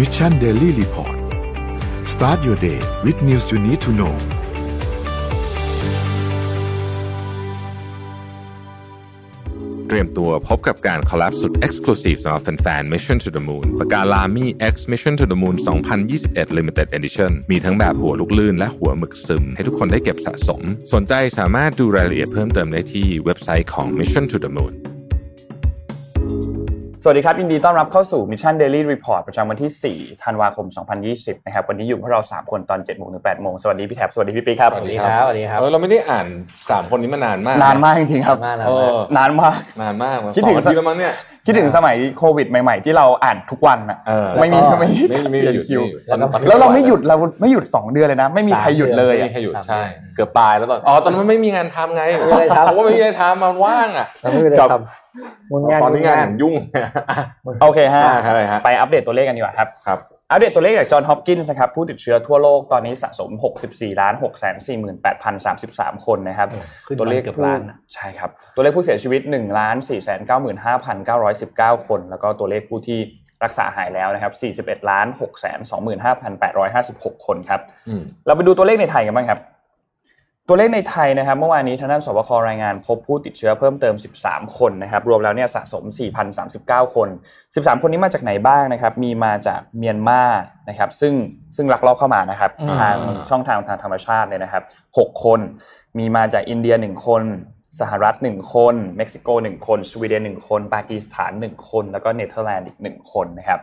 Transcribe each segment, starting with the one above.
Mission Daily Report start your day with news you need to know เตรียมตัวพบกับการคอลแลบสุด Exclusive สำหรับแฟนๆ Mission to the Moon ปากกาลามี X Mission to the Moon 2021 Limited Edition มีทั้งแบบหัวลูกลื่นและหัวหมึกซึม ให้ทุกคนได้เก็บสะสม สนใจสามารถดูรายละเอียดเพิ่มเติมได้ที่เว็บไซต์ของ Mission to the Moon สวัสดีครับ ยินดีต้อนรับเข้าสู่ Mission Daily Report ประจำวันที่ 4 ธันวาคม 2020 นะครับ วันนี้อยู่พวกเรา 3 คนตอน 7 โมงถึง 8 โมง สวัสดีพี่แท็บ สวัสดีพี่ปิ๊กครับ สวัสดีครับ สวัสดีครับเออเราไม่ได้อ่านสามคนนี้มานานมาก นานมากจริงๆครับมากนะเออนานมาก นานมากคิดถึงสออาทิตย์แล้วมั้งเนี่ยคิดถึงสมัยโควิดใหม่ ๆ ที่เราอ่านทุกวันอะเออไม่มีแล้วก็ไม่มีไม่ไม่เปลี่ยนหยุดคิวไม่หยุดตอนแล้วเราไม่หยุดเราไม่หยุด 2 เดือนเลยนะ ไม่มีใครหยุดเลยไม่อะมีใครหยุดสามใช่เดือนเกือบตายแล้วตอนอ๋อตอนนั้นมันไม่มีงานทำไงไม่มีอะไรทำเพราะว่าไม่มีอะไรทำมันว่างอะเราไม่มีอะไรครับทำมุนงานตอนนี้งานมุผมยุ่งโอเคฮะอ่าอะไรฮะไปอัปเดตตัวเลขกันดีกว่าครับครับ อัปเดตตัวเลขจากจอห์นฮอปกินส์นะครับผู้ติดเชื้อทั่วโลกตอนนี้สะสม 64ล้าน6 4 8 0 3 3 คนนะครับขึ้นตัวเลขเกือบผู้ล้านใช่ครับตัวเลขผู้เสียชีวิต1ล้าน4 9 5 9 1 9 คน แล้วก็ตัวเลขผู้ที่รักษาหายแล้วนะครับ41ล้าน6 2 5 8 5 6 คนครับอืมเราไปดูตัวเลขในไทยกันบ้างครับ ตัวเลขในไทยนะครับเมื่อวานนี้ทางด้านศบครายงานพบผู้ติดเชื้อเพิ่มเติม 13 คนนะครับรวมแล้วเนี่ยสะสม 4,039 คน 13 คนนี้มาจากไหนบ้างนะครับมีมาจากเมียนมานะครับซึ่งซึ่งลักลอบเข้ามานะครับอืมทางช่องทางทางธรรมชาติเลยนะครับ 6 คน มีมาจากอินเดีย 1 คนสหรัฐ 1 คน เม็กซิโก 1 คน สวีเดน 1 คน ปากีสถาน 1 คน แล้วก็เนเธอร์แลนด์อีก 1 คนนะครับ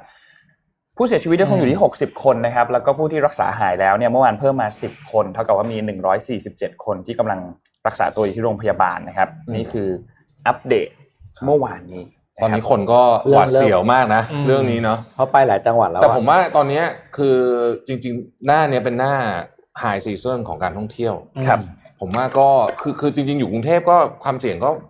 ผู้เสียชีวิตยังคงอยู่ที่ 60 คนนะครับ แล้วก็ผู้ที่รักษาหายแล้วเนี่ยเมื่อวานเพิ่มมา 10 คน เท่ากับว่ามี 147 คนที่กำลังรักษาตัวอยู่ที่โรงพยาบาลนะครับอืมนี่คืออัปเดตเมื่อวานนี้ะตอนนี้รับคนก็หวาดเสียวมากนะอืมเรื่องนี้เนาะเพราะไปหลายจังหวัดแล้วแต่อะผมว่าตอนเนี้ยคือจริง ๆ หน้าเนี้ยเป็นหน้าไฮซีซันของการท่องเที่ยวครับ ผมว่าก็คือคือจริง ๆ อยู่กรุงเทพก็ความเสี่ยงก็เอ่อ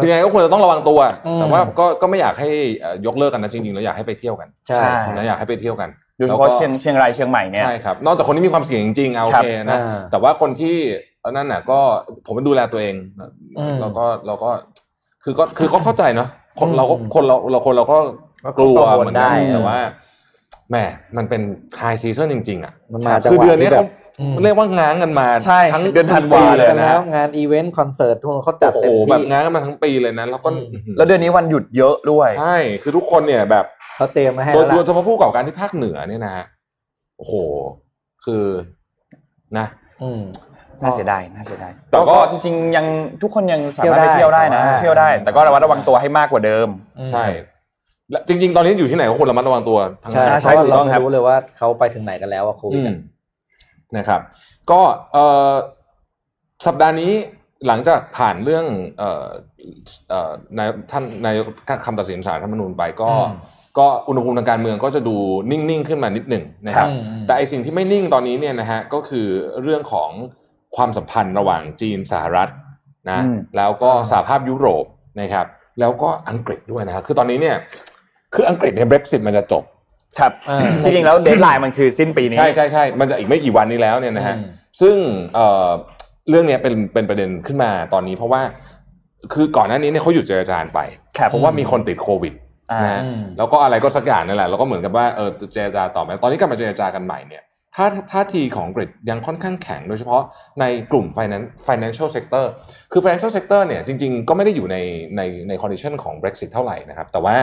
คือยังไงก็ควรจะต้องระวังตัว แต่ว่าก็ก็ไม่อยากให้เอ่อยกเลิกกันนะจริงๆแล้วอยากให้ไปเที่ยวกันใช่ใช่ใช่นะอยากให้ไปเที่ยวกันโดยเฉพาะเชียงเชียงรายเชียงใหม่เนี่ยใช่ครับนอกจากคนที่มีความเสี่ยงจริงๆเอาโอครับเคนะอ่าแต่ว่าคนที่นั่นน่ะก็ผมดูแลตัวเองอืมเราก็เราก็คือก็คือก็เข้าใจเนาะคนอืมเราก็คนเราเราคนเราก็กลัวกังวลเหมือนกันได้แต่ว่าแหมมันเป็น high season จริง ๆ อะมันมาคือจังหวะเดือนนี้ที่แบบเขาบอืม เรียกว่าง้างกันมาใช่ทั้งเดือนธันวาปีเลยกันนะแล้วงานอีเวนต์คอนเสิร์ตทุกคนเขาจัดโอ้โหเต็มแบบที่ง้างกันมาทั้งปีเลยนะแล้วก็อืมแล้วเดือนนี้วันหยุดเยอะด้วยใช่คือทุกคนเนี่ยแบบเขาเตรียมมาให้โดแล้ยวโดยล่ะเฉพาะผู้ประกอบการที่ภาคเหนือเนี่ยนะฮะโอ้โห คือนะอืมน่าเสียดายน่าเสียดายแต่แต่ก็ก็จริงๆยังทุกคนยังสามารถไปเที่เที่ยยววได้ได้นะแต่ว่าเที่ยวได้ แต่ก็ระมัดระวังตัวให้มากกว่าเดิม ใช่และจริง ๆ ตอนนี้อยู่ที่ไหนก็ควรระมัดระวังตัวทั้งใช่นั้นใช่เพราะว่าถูกเราต้องครับไม่รู้เลยว่าเขาไปถึงไหนกันแล้วอะโควิดอือะม นะครับ ก็เอ่อสัปดาห์นี้หลังจากผ่านเรื่องเอ่อเอ่อนายท่านนายกคำตัดสินศาลรัฐธรรมนูญไปก็ ก็อุณหภูมิทางการเมืองก็จะดูนิ่งๆขึ้นมานิดหนึ่งนะครับอืมแต่ไอสิ่งที่ไม่นิ่งตอนนี้เนี่ยนะฮะก็คือเรื่องของความสัมพันธ์ระหว่างจีนสหรัฐนะอืมแล้วก็สหภาพยุโรปนะครับ แล้วก็อังกฤษด้วยนะครับคือตอนนี้เนี่ยคืออังกฤษเนี่ย Brexit มันจะจบ ครับอ่าจริงๆแล้วเดทไลน์มันคือสิ้นปีนี้ใช่ใช่ใช่มันจะอีกไม่กี่วันนี้แล้วเนี่ยนะฮะอืมซึ่งเอ่อเรื่องเนี้ยเป็นเป็นประเด็นขึ้นมาตอนนี้เพราะว่าคือก่อนหน้านี้เนี่ยเขาหยุดเจรจาไปครับเพราะว่ามีคนติดโควิดอ่านะฮะอืมแล้วก็อะไรก็สักอย่างนั่นแหละแล้วก็เหมือนกับว่าเออเจรจาต่อไปตอนนี้กลับมาเจรจากันใหม่เนี่ยถ้าท่าทีของอังกฤษยังค่อนข้างแข็งโดยเฉพาะในกลุ่ม finance financial sector คือ financial sector เนี่ยจริงๆ ก็ไม่ได้อยู่ในในใน condition ของ Brexit เท่าไหร่นะครับ แต่ว่า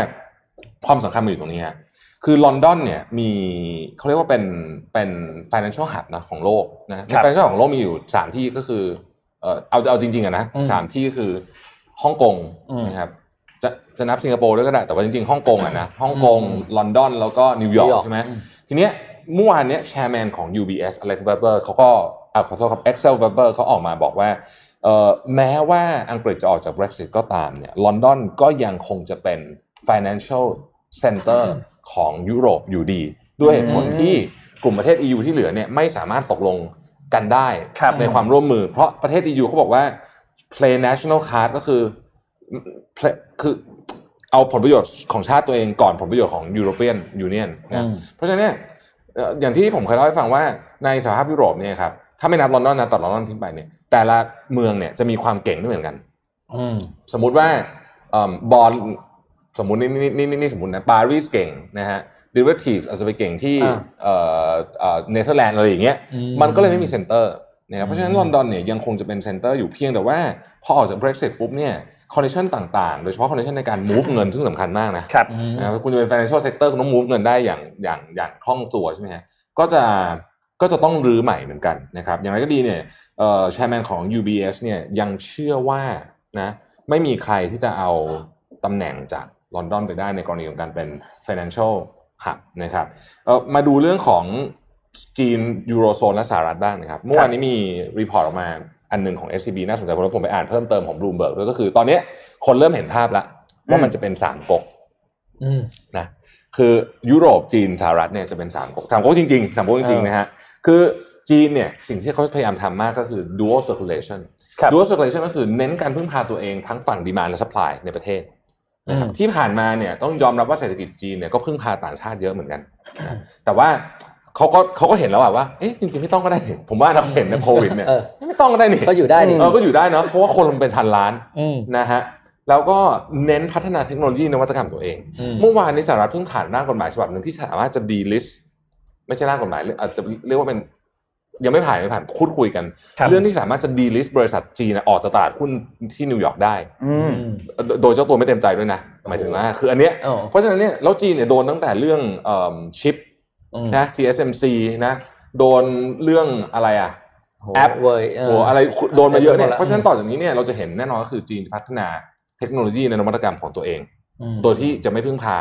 ความสำคัญมันอยู่ตรงนี้ฮะ คือลอนดอนเนี่ยมีเขาเรียกว่าเป็นเป็น financial hub นะของโลกนะครับ financial ของโลกมีอยู่ 3 ที่ก็คือเออเอาเอาจริงๆอะนะอืมสามที่ก็คือฮ่องกงอืมนะครับจะจะนับสิงคโปร์ด้วยก็ได้ แต่ว่าจริงๆฮ่องกงอะนะฮ่องกงอืมลอนดอนแล้วก็นิวยอร์นิวยอร์กกใช่ไหมอืมทีเนี้ยเมื่อวานเนี้ย chairman ของ UBS อเล็กเวเบอร์เขาก็อ่าขอโทษครับ Axel Weber เขาออกมาบอกว่าเอ่อแม้ว่าอังกฤษจะออกจาก Brexit ก็ตามเนี่ยลอนดอนก็ยังคงจะเป็น financial center ของยุโรปอยู่ดี ด้วยเหตุผลที่กลุ่มประเทศ EU ที่เหลือเนี่ยไม่สามารถตกลงกันได้ครับในความร่วมมือ เพราะประเทศ EU เขาบอกว่า play national card ก็คือ play คือเอาผลประโยชน์ของชาติตัวเองก่อนผลประโยชน์ของ European Union นะอืมเพราะฉะนั้นเนี่ยเอ่ออย่างที่ผมเคยเล่าให้ฟังว่าในสหภาพยุโรปเนี่ยครับถ้าไม่นับลอนดอนนะตัดลอนดอนทิ้งไปเนี่ยแต่ละเมืองเนี่ยจะมีความเก่งไม่เหมือนกันอืมสมมุติว่าเอิ่มบอล สมมุตินี่นี่นี่นี่นี่สมมตินะปารีสเก่งนะฮะ derivative อาจจะไปเก่งที่อ่าเอ่อเอ่อเนเธอร์แลนด์อะไรอย่างเงี้ยอืมมันก็เลยไม่มี center นะครับเพราะฉะนั้นอืมลอนดอนเนี่ยยังคงจะเป็น center อยู่เพียงแต่ว่าพอออกจาก Brexit ปุ๊บเนี่ย condition ต่างๆ โดยเฉพาะ condition ในการ move เงินซึ่งสำคัญมากนะครับอืมนะครับคุณจะเป็น financial sector คุณต้อง move เงินได้อย่างอย่างอย่างคล่องตัวใช่ไหมฮะก็จะก็จะต้องรื้อใหม่เหมือนกันนะครับอย่างไรก็ดีเนี่ยเอ่อ chairman ของ UBS เนี่ยยังเชื่อว่านะไม่มีใครที่จะเอาตำแหน่งจาก ลอนดอนไปได้ในกรณีของการเป็น financial hub นะครับเอ่อมาดูเรื่องของจีนยูโรโซนและสหรัฐบ้างนะครับเมื่อวานนี้มี report ออกมาอันหนึ่งของ SCB น่าสนใจเพราะว่าผมไปอ่านเพิ่มเติมของ Bloomberg ด้วยก็คือตอนเนี้ยคนเริ่มเห็นภาพแล้วว่ามันจะเป็นสามก๊กอืมนะคือยุโรปจีนสหรัฐเนี่ยจะเป็นสามก๊กสามก๊กจริงๆสามก๊กจริงๆนะฮะคือจีนเนี่ยสิ่งที่เขาพยายามทำมากก็คือ dual circulation ครับ dual circulation ก็คือเน้นการพึ่งพาตัวเองทั้งฝั่งดีมานและ supply ในประเทศนะครับอืม ที่ผ่านมาเนี่ยต้องยอมรับว่าเศรษฐกิจจีนเนี่ยก็พึ่งพาต่างชาติเยอะเหมือนกันนะแต่ว่าเขาก็เขาก็เห็นแล้วอะว่าเอ๊ะจริงๆไม่ต้องก็ได้นี่ผมว่าเราเห็นในโควิดเนี่ยเออไม่ต้องก็ได้นี่ก็อยู่ได้ดิเออก็อยู่ได้เนาะเพราะว่าคนมันเป็นพันล้านอืมนะฮะแล้วก็เน้นพัฒนาเทคโนโลยีนวัตกรรมตัวเองอืมเมื่อวานนี้สหรัฐเพิ่งผ่านร่างกฎหมายฉบับหนึ่งที่สามารถจะดีลิสไม่ใช่ร่างกฎหมายอาจจะเรียกว่าเป็น ยังไม่ผ่านไม่ผ่านพูดคุยกันครับเรื่องที่สามารถจะดีลิสบริษัทจีนออกจากตลาดหุ้นที่นิวยอร์กได้อืมโดโดยเจ้าตัวไม่เต็มใจด้วยนะหมายถึงว่าคืออันเนี้ยอ๋อเพราะฉะนั้นเนี่ยแล้วจีนเนี่ยโดนตั้งแต่เรื่องเอ่อชิปอืมนะ TSMC นะโดนเรื่องอะไรอะโหแอปเว้ยเโอ้อะไรโดนมาเยอะเนี่ยเต็มไปหมดละเพราะฉะนั้นต่อจากนี้เนี่ยเราจะเห็นแน่นอนก็คือจีนจะพัฒนาเทคโนโลยีในนวัตกรรมของตัวเองอืมโดยที่จะไม่พึ่งพา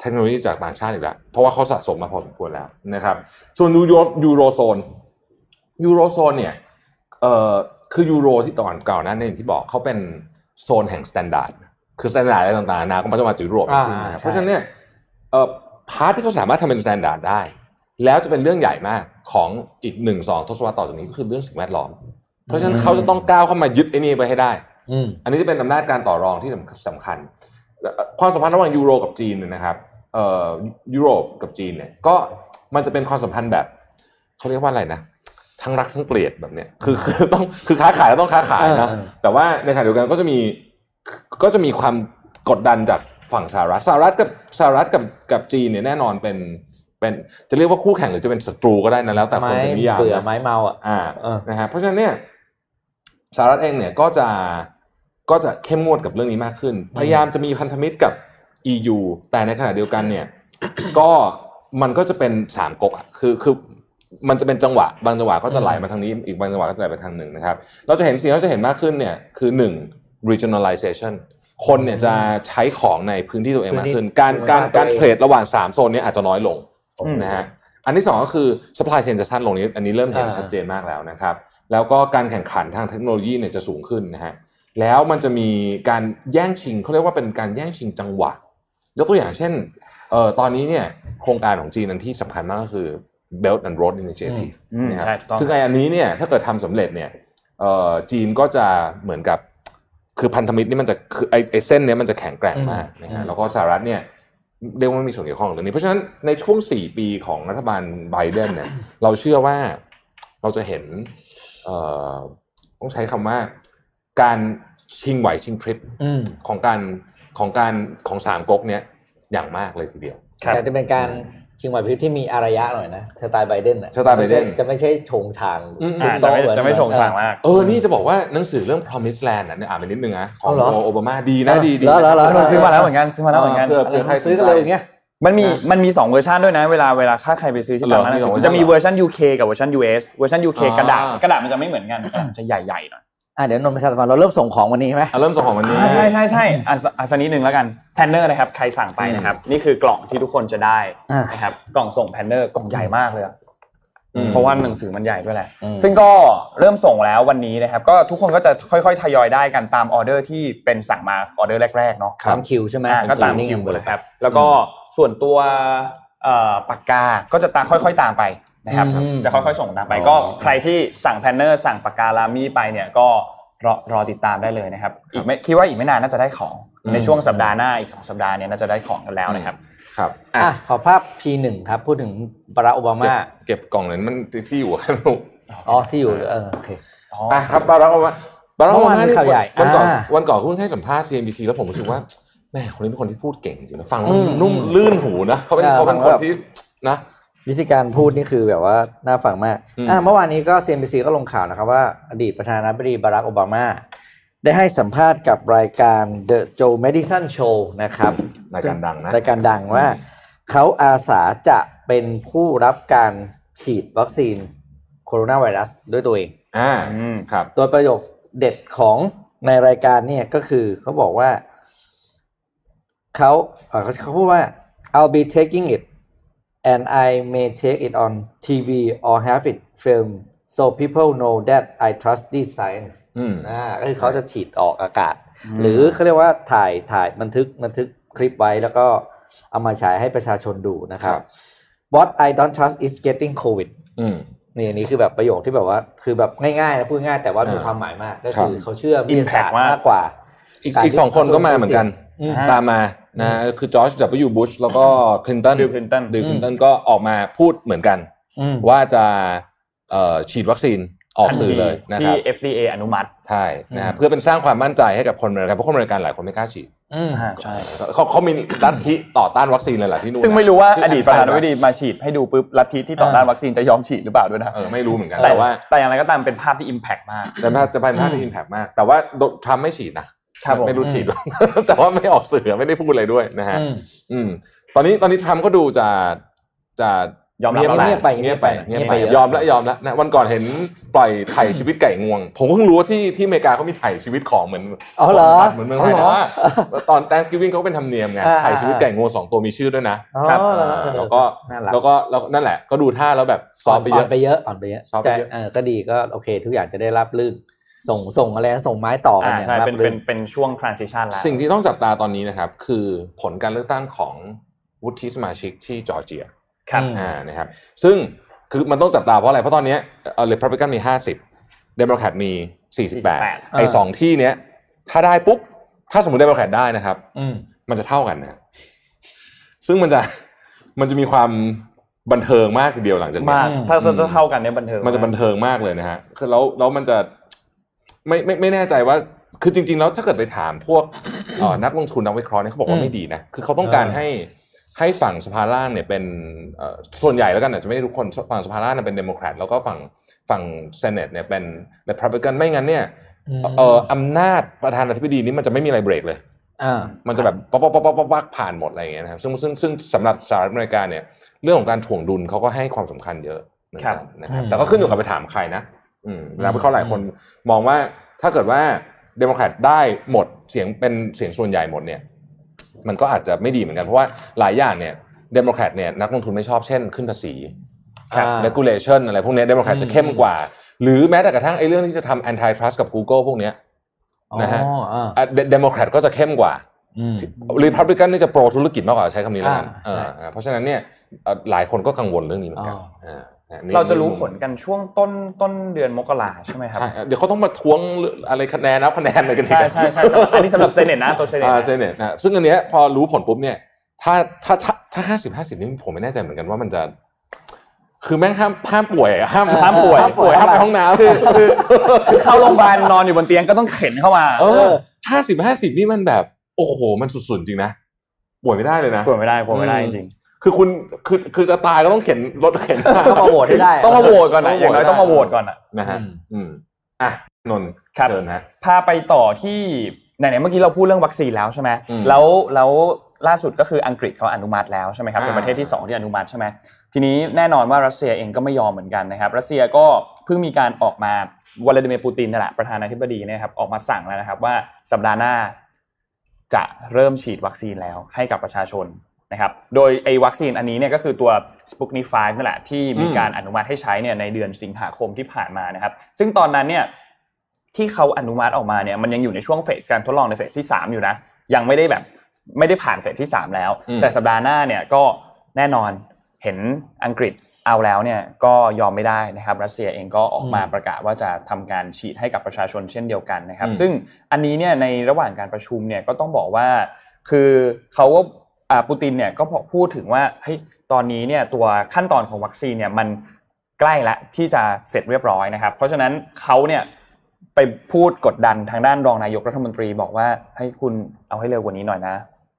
เทคโนโลยีจากต่างชาติอีกแล้วเพราะว่าเขาสะสมมาพอสมควรแล้วนะครับ ส่วนยูโรยูโรโซน ยูโรโซนเนี่ยเอ่อคือยูโรที่ตอนก่อนหน้านั้นเนี่ยอย่างที่บอกเขาเป็นโซนแห่ง standard คือ standard อะไรต่างๆนานาก็มาจากมาจากยุโรปทั้งสิ้นนะครับอ่าใช่เพราะฉะนั้นเนี่ยเอ่อ part ที่เขาสามารถทำเป็น standard ได้ แล้วจะเป็นเรื่องใหญ่มากของอีกหนึ่งสองทศวรรษต่อจากนี้ก็คือเรื่องสิ่งแวดล้อม เพราะฉะนั้นเขาจะต้องก้าวเข้ามายึดไอ้นี่ไปให้ได้อืมอันนี้จะเป็นอำนาจการต่อรองที่สำคัญ ความสัมพันธ์ระหว่างยูโรกับจีนเนี่ยนะครับเอ่อยุโรปกับจีนเนี่ยก็มันจะเป็นความสัมพันธ์แบบเขาเรียกว่าอะไรนะ ทั้งรักทั้งเกลียดแบบเนี้ยคือคือต้องคือค้าขายก็ต้องค้าขายนะเออเออแต่ว่าในขณะเดียวกันก็จะมีก็จะมีความกดดันจากฝั่งสหรัฐสหรัฐกับสหรัฐกับกับจีนเนี่ยแน่นอนเป็นเป็นจะเรียกว่าคู่แข่งหรือจะเป็นศัตรูก็ได้นะแล้วแต่คนไม้จะนิยามเบื่อนะไม้เมาอะอ่าเออนะฮะเพราะฉะนั้นเนี่ยสหรัฐเองเนี่ยก็จะก็จะเข้มงวดกับเรื่องนี้มากขึ้น พยายามจะมีพันธมิตรกับ EU แต่ในขณะเดียวกันเนี่ย ก็มันก็จะเป็นสามก๊กอะคือคือ มันจะเป็นจังหวะบางจังหวะก็จะไหลมาทางนี้อีกบางจังหวะก็จะไหลไปทางหนึ่งนะครับ เราจะเห็นสิ่งที่เราจะเห็นมากขึ้นเนี่ยคือหนึ่ง regionalization คนเนี่ยจะใช้ของในพื้นที่ตัวเองมากขึ้น การการการเทรดระหว่างสามโซนเนี้อาจจะน้อยลงอืมนะฮะอันที่สองก็คือ supply chain จะสั้นลงนี้อันนี้เริ่มเห็นอ่าชัดเจนมากแล้วนะครับ แล้วก็การแข่งขันทางเทคโนโลยีเนี่ยจะสูงขึ้นนะฮะแล้วมันจะมีการแย่งชิงเขาเรียกว่าเป็นการแย่งชิงจังหวะยกตัวอย่างเช่นเอ่อตอนนี้เนี่ยโครงการของจีนอันที่สำคัญมากก็คือ Belt and Road Initiative อืมนะครับใช่ถูกต้องซึ่งไออันนี้เนี่ยถ้าเกิดทำสำเร็จเนี่ยเอ่อจีนก็จะเหมือนกับคือพันธมิตรนี่มันจะคือไอไอเส้นเนี้ยมันจะแข็งแกร่งมากนะอืฮะมแล้วก็สหรัฐเนี่ยเรียกว่าไม่มีส่วนเกี่ยวข้องกับเรื่องนี้ เพราะฉะนั้นในช่วง 4 ปีของรัฐบาลไบเดนเนี่ยเราเชื่อว่าเราจะเห็นเอ่อต้องใช้คำว่าการชิงไหวชิงพริบอืมของการของการของสามก๊กเนี้ยอย่างมากเลยทีเดียวครับแต่จะเป็นการ ชิงไหวพริบที่มีอารยะหน่อยนะสไตล์ไบเดนอะสไตล์ไบเดนจะไม่ใช่โฉงฉางอืมอ่าโต๊จะไม่เหอนจะไม่ส่งเออสางมากเออนี่จะบอกว่าหนังสือเรื่อง Promise Land อะเนี่ยอ่านไปนิดนึงนะของเอาเหรอโอบามาดีนะดีดีเหรอเหรอเหรอเราซื้อมาแล้วเหมือนกันซื้อมาแล้วเหมือนกันเพื่ออะไรใครซื้อกันเลยอย่างเงี้ยมันมีนะมันมีสองเวอร์ชันด้วยนะเวลาเวลาค่าใครไปซื้อที่เหรต่าองประเทมีสองเวอร์ชันจะมีเวอร์ชัน UK กับเวอร์ชัน US เวอร์ชัน UK อ่ากระดาษกระดาษมันจะไม่เหมือนกันกระดาษมันจะใหญ่ๆหน่อย อะเดี๋ยวนนท์ประชาสัมพันธ์เราเริ่มส่งของวันนี้ไหมอะเริ่มส่งของวันนี้ อ่าใช่ใช่ใช่อะสอะสักนิดนึงแล้วกัน planner นะครับใครสั่งไปนะครับ นี่คือกล่องที่ทุกคนจะได้อ่านะครับกล่องส่ง planner กล่องใหญ่มากเลยอะอืมเพราะว่าหนังสือมันใหญ่ด้วยแหละ อืม ซึ่งก็เริ่มส่งแล้ววันนี้นะครับ ก็ทุกคนก็จะค่อย ๆ ทยอยได้กันตามออเดอร์ที่เป็นสั่งมาออเดอร์แรกๆเนาะ ตามคิวใช่ไหมอ่าก็ตามคิวหมดเลยครับ แล้วก็ส่วนตัวเอ่อปากกา ก็จะตามค่อย ๆ ตามไป นะครับอืมจะค่อยๆ ส่งตามไปอ๋อก็ใครที่สั่ง planner สั่งปากกา LAMY ไปเนี่ยก็รอรอติดตามได้เลยนะครับอีกไม่คิดว่าอีกไม่นานน่าจะได้ของในช่วงสัปดาห์หน้าอีกสองสัปดาห์เนี่ยน่าจะได้ของกันแล้วนะครับครับอะอะขอภาพ P1 ครับพูดถึงบารักโอบาเก็บมาเก็บกล่องนั้นมันที่อยู่ให้ลูกอ๋อที่อยู่เออโอเคอะครับบารักโอบามาบารักโอบามาเมื่อวานมีข่าวใหญ่วันก่อนอ่าวันก่อนเพิ่งให้สัมภาษณ์ CNBC แล้วผมรู้สึกว่าแม่คนนี้เป็นคนที่พูดเก่งจริงนะฟังอืมนุ่มลื่นหูนะเขาเป็นอ่าเขาเป็นฟังคแบนบที่นะ วิธีการพูดนี่คือแบบว่าน่าฟังมากอืมอ่าเมื่อวานนี้ก็ CNBC ก็ลงข่าวนะครับว่าอดีตประธานาธิบดีบารักโอบามาได้ให้สัมภาษณ์กับรายการ The Joe Madison Show นะครับรายการดังนะรายการดังว่าเขาอาสาจะเป็นผู้รับการฉีดวัคซีนโคโรนาไวรัสด้วยตัวเอง อ่าอืมครับ ตัวประโยคเด็ดของในรายการเนี่ยก็คือเขาบอกว่าเขาเอ่อเขาเขาพูดว่า I'll be taking it and I may take it on TV or have it filmed so people know that I trust this science อืมอ่าก็คือเขาจะฉีดออกอากาศ หรือเขาเรียกว่าถ่ายถ่ายบันทึกบันทึกคลิปไว้แล้วก็เอามาฉายให้ประชาชนดูนะครับครับ What I don't trust is getting COVID อืมนี่อันนี้คือแบบประโยคที่แบบว่า คือแบบง่ายๆนะพูดง่ายแต่ว่ามีอ่าความหมายมาก ก็ครับคือเขาเชื่อวิทยาศาสตร์ Impact มากมากกว่า อีกการอีกที่สองคนก็มาเหมือนกันอืมตามมานะคือจอร์จ W. บุชแล้วก็คลินตันบิลคลินตันบิลคลินตันก็ออกมาพูดเหมือนกันอืมว่าจะเอ่อฉีดวัคซีนออกสื่อเลยนะคที่รับ FDA อนุมัติใช่นะฮะอืมเพื่อเป็นสร้างความมั่นใจให้กับคนอเมริกันเพราะคนอเมริกันหลายคนไม่กล้าฉีดอืมอ่าใช่เขาเขามีลัทธิต่อต้านวัคซีนเลยแหละที่นู่นซึ่งไม่รู้ว่าชื่อดีตประธานาธิบ anti-vax ดีมาฉีดให้ดูปุ๊บลัทธิที่ต่อต้านวัคซีนจะยอมฉีดหรือเปล่าด้วยนะเออไม่รู้เหมือนกันแต่แต่ว่าแต่อย่างไรก็ตามเป็นภาพที่ impact มากแต่ถ้าจะเป็นภาพที่อิมแพกมาก แต่ว่าทรัมป์ไม่ฉีดนะครับผม ไม่รู้ฉีดหรอกแต่ว่าไม่ออกสื่อไม่ได้พูดอะไรด้วยนะฮะอืมอืมตอนนี้ตอนนี้ทรัมป์ก็ดูจะจะยอมรับเงียบแล้วแหละเงียบไปเงียบไปเงียบไปเงียบไปยอมแล้วยอมแล้วนะวันก่อนเห็นปล่อยไถ่ชีวิตไก่งวง ผมก็เพิ่งรู้ว่าที่ที่อเมริกาเขามีไถ่ชีวิตของเหมือนอ๋อเหรอสัตว์เหมือนเมืองไทยอ๋อเหรแต่อว่าตอน Thanksgiving เขาเป็นธรรมเนียมไงอ่าไถ่ชีวิตไก่งวงสองตัวมีชื่อด้วยนะอ๋อครับเหรออ่าเออแล้วก็น่ารักแล้วก็แล้วนั่นแหละ ก็ดูท่าแล้วแบบซอฟต์ไปเยอะนไปเยอะอ่อนไปเยอะซอฟต์ไปแต่เยอะเออก็ดีก็โอเค ทุกอย่างจะได้รับลื่น ส่งส่งอะไรนะส่งไม้ต่อกันอ่าอย่างใช่รับเป็นลื่เป็นเป็นช่วง transition แล้ว สิ่งที่ต้องจับตาตอนนี้นะครับ คือผลการเลือกตั้งของวุฒิสมาชิกที่จอร์เจียครับอืมอ่านะครับ ซึ่งคือมันต้องจับตาเพราะอะไร เพราะตอนเนี้ยเอ่อ Republican มี 50 Democrat มี 48 ไอ้สองที่เนี้ย ถ้าได้ปุ๊บ ถ้าสมมติ Democrat ได้นะครับอืมมันจะเท่ากันนะซึ่งมันจะมันจะมีความบันเทิงมากทีเดียวหลังจากเนี้ยมากอืมถ้าถ้าเท่ากันเนี่ยบันเทิงมันจะบันเทิงมากเลยนะฮะคือแล้วแล้วมันจะ ไม่ไม่ไม่แน่ใจว่า คือจริง ๆ แล้วถ้าเกิดไปถามพวกเอ่อนักลงทุนนักวิเคราะห์เนี่ยเขาบอกว่าไม่ดีนะ คือเขาต้องการเออให้ให้ฝั่งสภาล่างเนี่ยเป็นเอ่อส่วนใหญ่แล้วกันอาจจะไม่ได้ทุกคนฝั่งสภาล่างเนี่ยเป็นเดโมแครตแล้วก็ฝั่งฝั่ง Senate เนี่ยเป็นเ e พับลิกันไม่งั้นเนี่ยเอ่ออำนาจประธานาธิบดีนี้มันจะไม่มีอะไรเบรกเลยอ่ามันจะแบบป๊อปป๊อปป๊อปป๊อปป๊อปป๊อปผ่านหมดอะไรอย่างเงี้ยนะครับซึ่งซึ่งซึ่งสำหรับสหรัฐอเมริกาเนี่ย เรื่องของการถ่วงดุลเขาก็ให้ความสำคัญเยอะเหมือนกันนะครับอืมแต่ก็ขึ้นอยู่กับไปถามใครนะอืม แล้ววิเคราะห์หลายคนมองว่าถ้าเกิดว่าเดโมแครตได้หมดเสียงเป็นเสียงส่วนใหญ่หมดเนี่ย มันก็อาจจะไม่ดีเหมือนกันเพราะว่าหลายอย่างเนี่ยเดโมแครตเนี่ยนักลงทุนไม่ชอบเช่นขึ้นภาษีอ่า regulation อะไรพวกเนี้ยเดโมแครตอืมจะเข้มกว่า หรือแม้แต่กระทั่งไอ้เรื่องที่จะทำ anti trust กับ Google พวกเนี้ยนะฮะอ๋ออ่าเดโมแครตก็จะเข้มกว่าอืมรีพับลิกันนี่จะ pro ธุรกิจมากกว่าใช้คำนี้แล้วกันอ่าใช่เออเพราะฉะนั้นเนี่ยเอ่อหลายคนก็กังวลเรื่องนี้เหมือนกันอ๋ออ่านี่ เราจะรู้ผลกันช่วงต้นต้นเดือนมกราใช่ไหมครับใช่เดี๋ยวเขาต้องมาทวงอะไรคะแนนนับคะแนนอะไรกันอีกใช่ใช่ใช่อันนี้สำหรับเซเนตนะตัวเซเนตอ่านะเซเนตนะซึ่งอันเนี้ยพอรู้ผลปุ๊บเนี่ย ถ้าถ้าถ้าถ้าห้าสิบห้าสิบนี่ผมไม่แน่ใจเหมือนกันว่ามันจะ คือแม่งห้ามห้ามป่วยอะห้ามห้ามป่วยห้ามป่วยห้ามไปห้องน้ำคือคือคือเข้าโรงพยาบาลนอนอยู่บนเตียงก็ต้องเข็นเข้ามาเออห้าสิบห้าสิบนี่มันแบบ โอ้โหมันสุดๆจริงนะป่วยไม่ได้เลยนะป่วยไม่ได้ป่วยไม่ได้จริง คือคุณคือคือจะตายก็ต้องเข็นรถเข็นต้องมาโหวตให้ได้ ต้องมาโหวตก่อนนะต้องอย่างน้อยโหวตต้องมาโหวตก่อนอะนะฮะอืมอืมอะนนท์ครับเชิญฮะพาไปต่อที่ไหนๆเมื่อกี้เราพูดเรื่องวัคซีนแล้วใช่ไหมอืมแล้วแล้วล่าสุดก็คืออังกฤษเขาอนุมัติแล้วใช่ไหมครับอ่าเป็นประเทศที่สองที่อนุมัติใช่ไหมทีนี้แน่นอนว่ารัสเซียเองก็ไม่ยอมเหมือนกันนะครับ รัสเซียก็เพิ่งมีการออกมาวลาดิเมียร์ปูตินนี่แหละประธานาธิบดีเนี่ยครับออกมาสั่งแล้วนะครับว่าสัปดาห์หน้าจะเริ่มฉีดวัคซีนแล้วให้กับประชาชน นะครับ โดยไอ้วัคซีนอันนี้เนี่ยก็คือตัว Sputnik 5นั่นแหละที่มีการอนุมัติให้ใช้เนี่ยในเดือนสิงหาคมที่ผ่านมานะครับ ซึ่งตอนนั้นเนี่ยที่เขาอนุมัติออกมาเนี่ยมันยังอยู่ในช่วงเฟสการทดลองในเฟสที่ 3 อยู่นะ ยังไม่ได้แบบไม่ได้ผ่านเฟสที่ 3 แล้วอืมแต่สัปดาห์หน้าเนี่ยก็แน่นอนเห็นอังกฤษเอาแล้วเนี่ยก็ยอมไม่ได้นะครับรัสเซียเองก็ออกมาอืมประกาศว่าจะทำการฉีดให้กับประชาชนเช่นเดียวกันนะครับอืมซึ่งอันนี้เนี่ยในระหว่างการประชุมเนี่ยก็ต้องบอกว่าคือเขาก็อ่า ปูตินเนี่ยก็พูดถึงว่าเฮ้ยตอนนี้เนี่ยตัวขั้นตอนของวัคซีนเนี่ยมันใกล้ละที่จะเสร็จเรียบร้อยนะครับ เพราะฉะนั้นเขาเนี่ยไปพูดกดดันทางด้านรองนายกรัฐมนตรีบอกว่าให้คุณเอาให้เร็วกว่านี้หน่อยนะ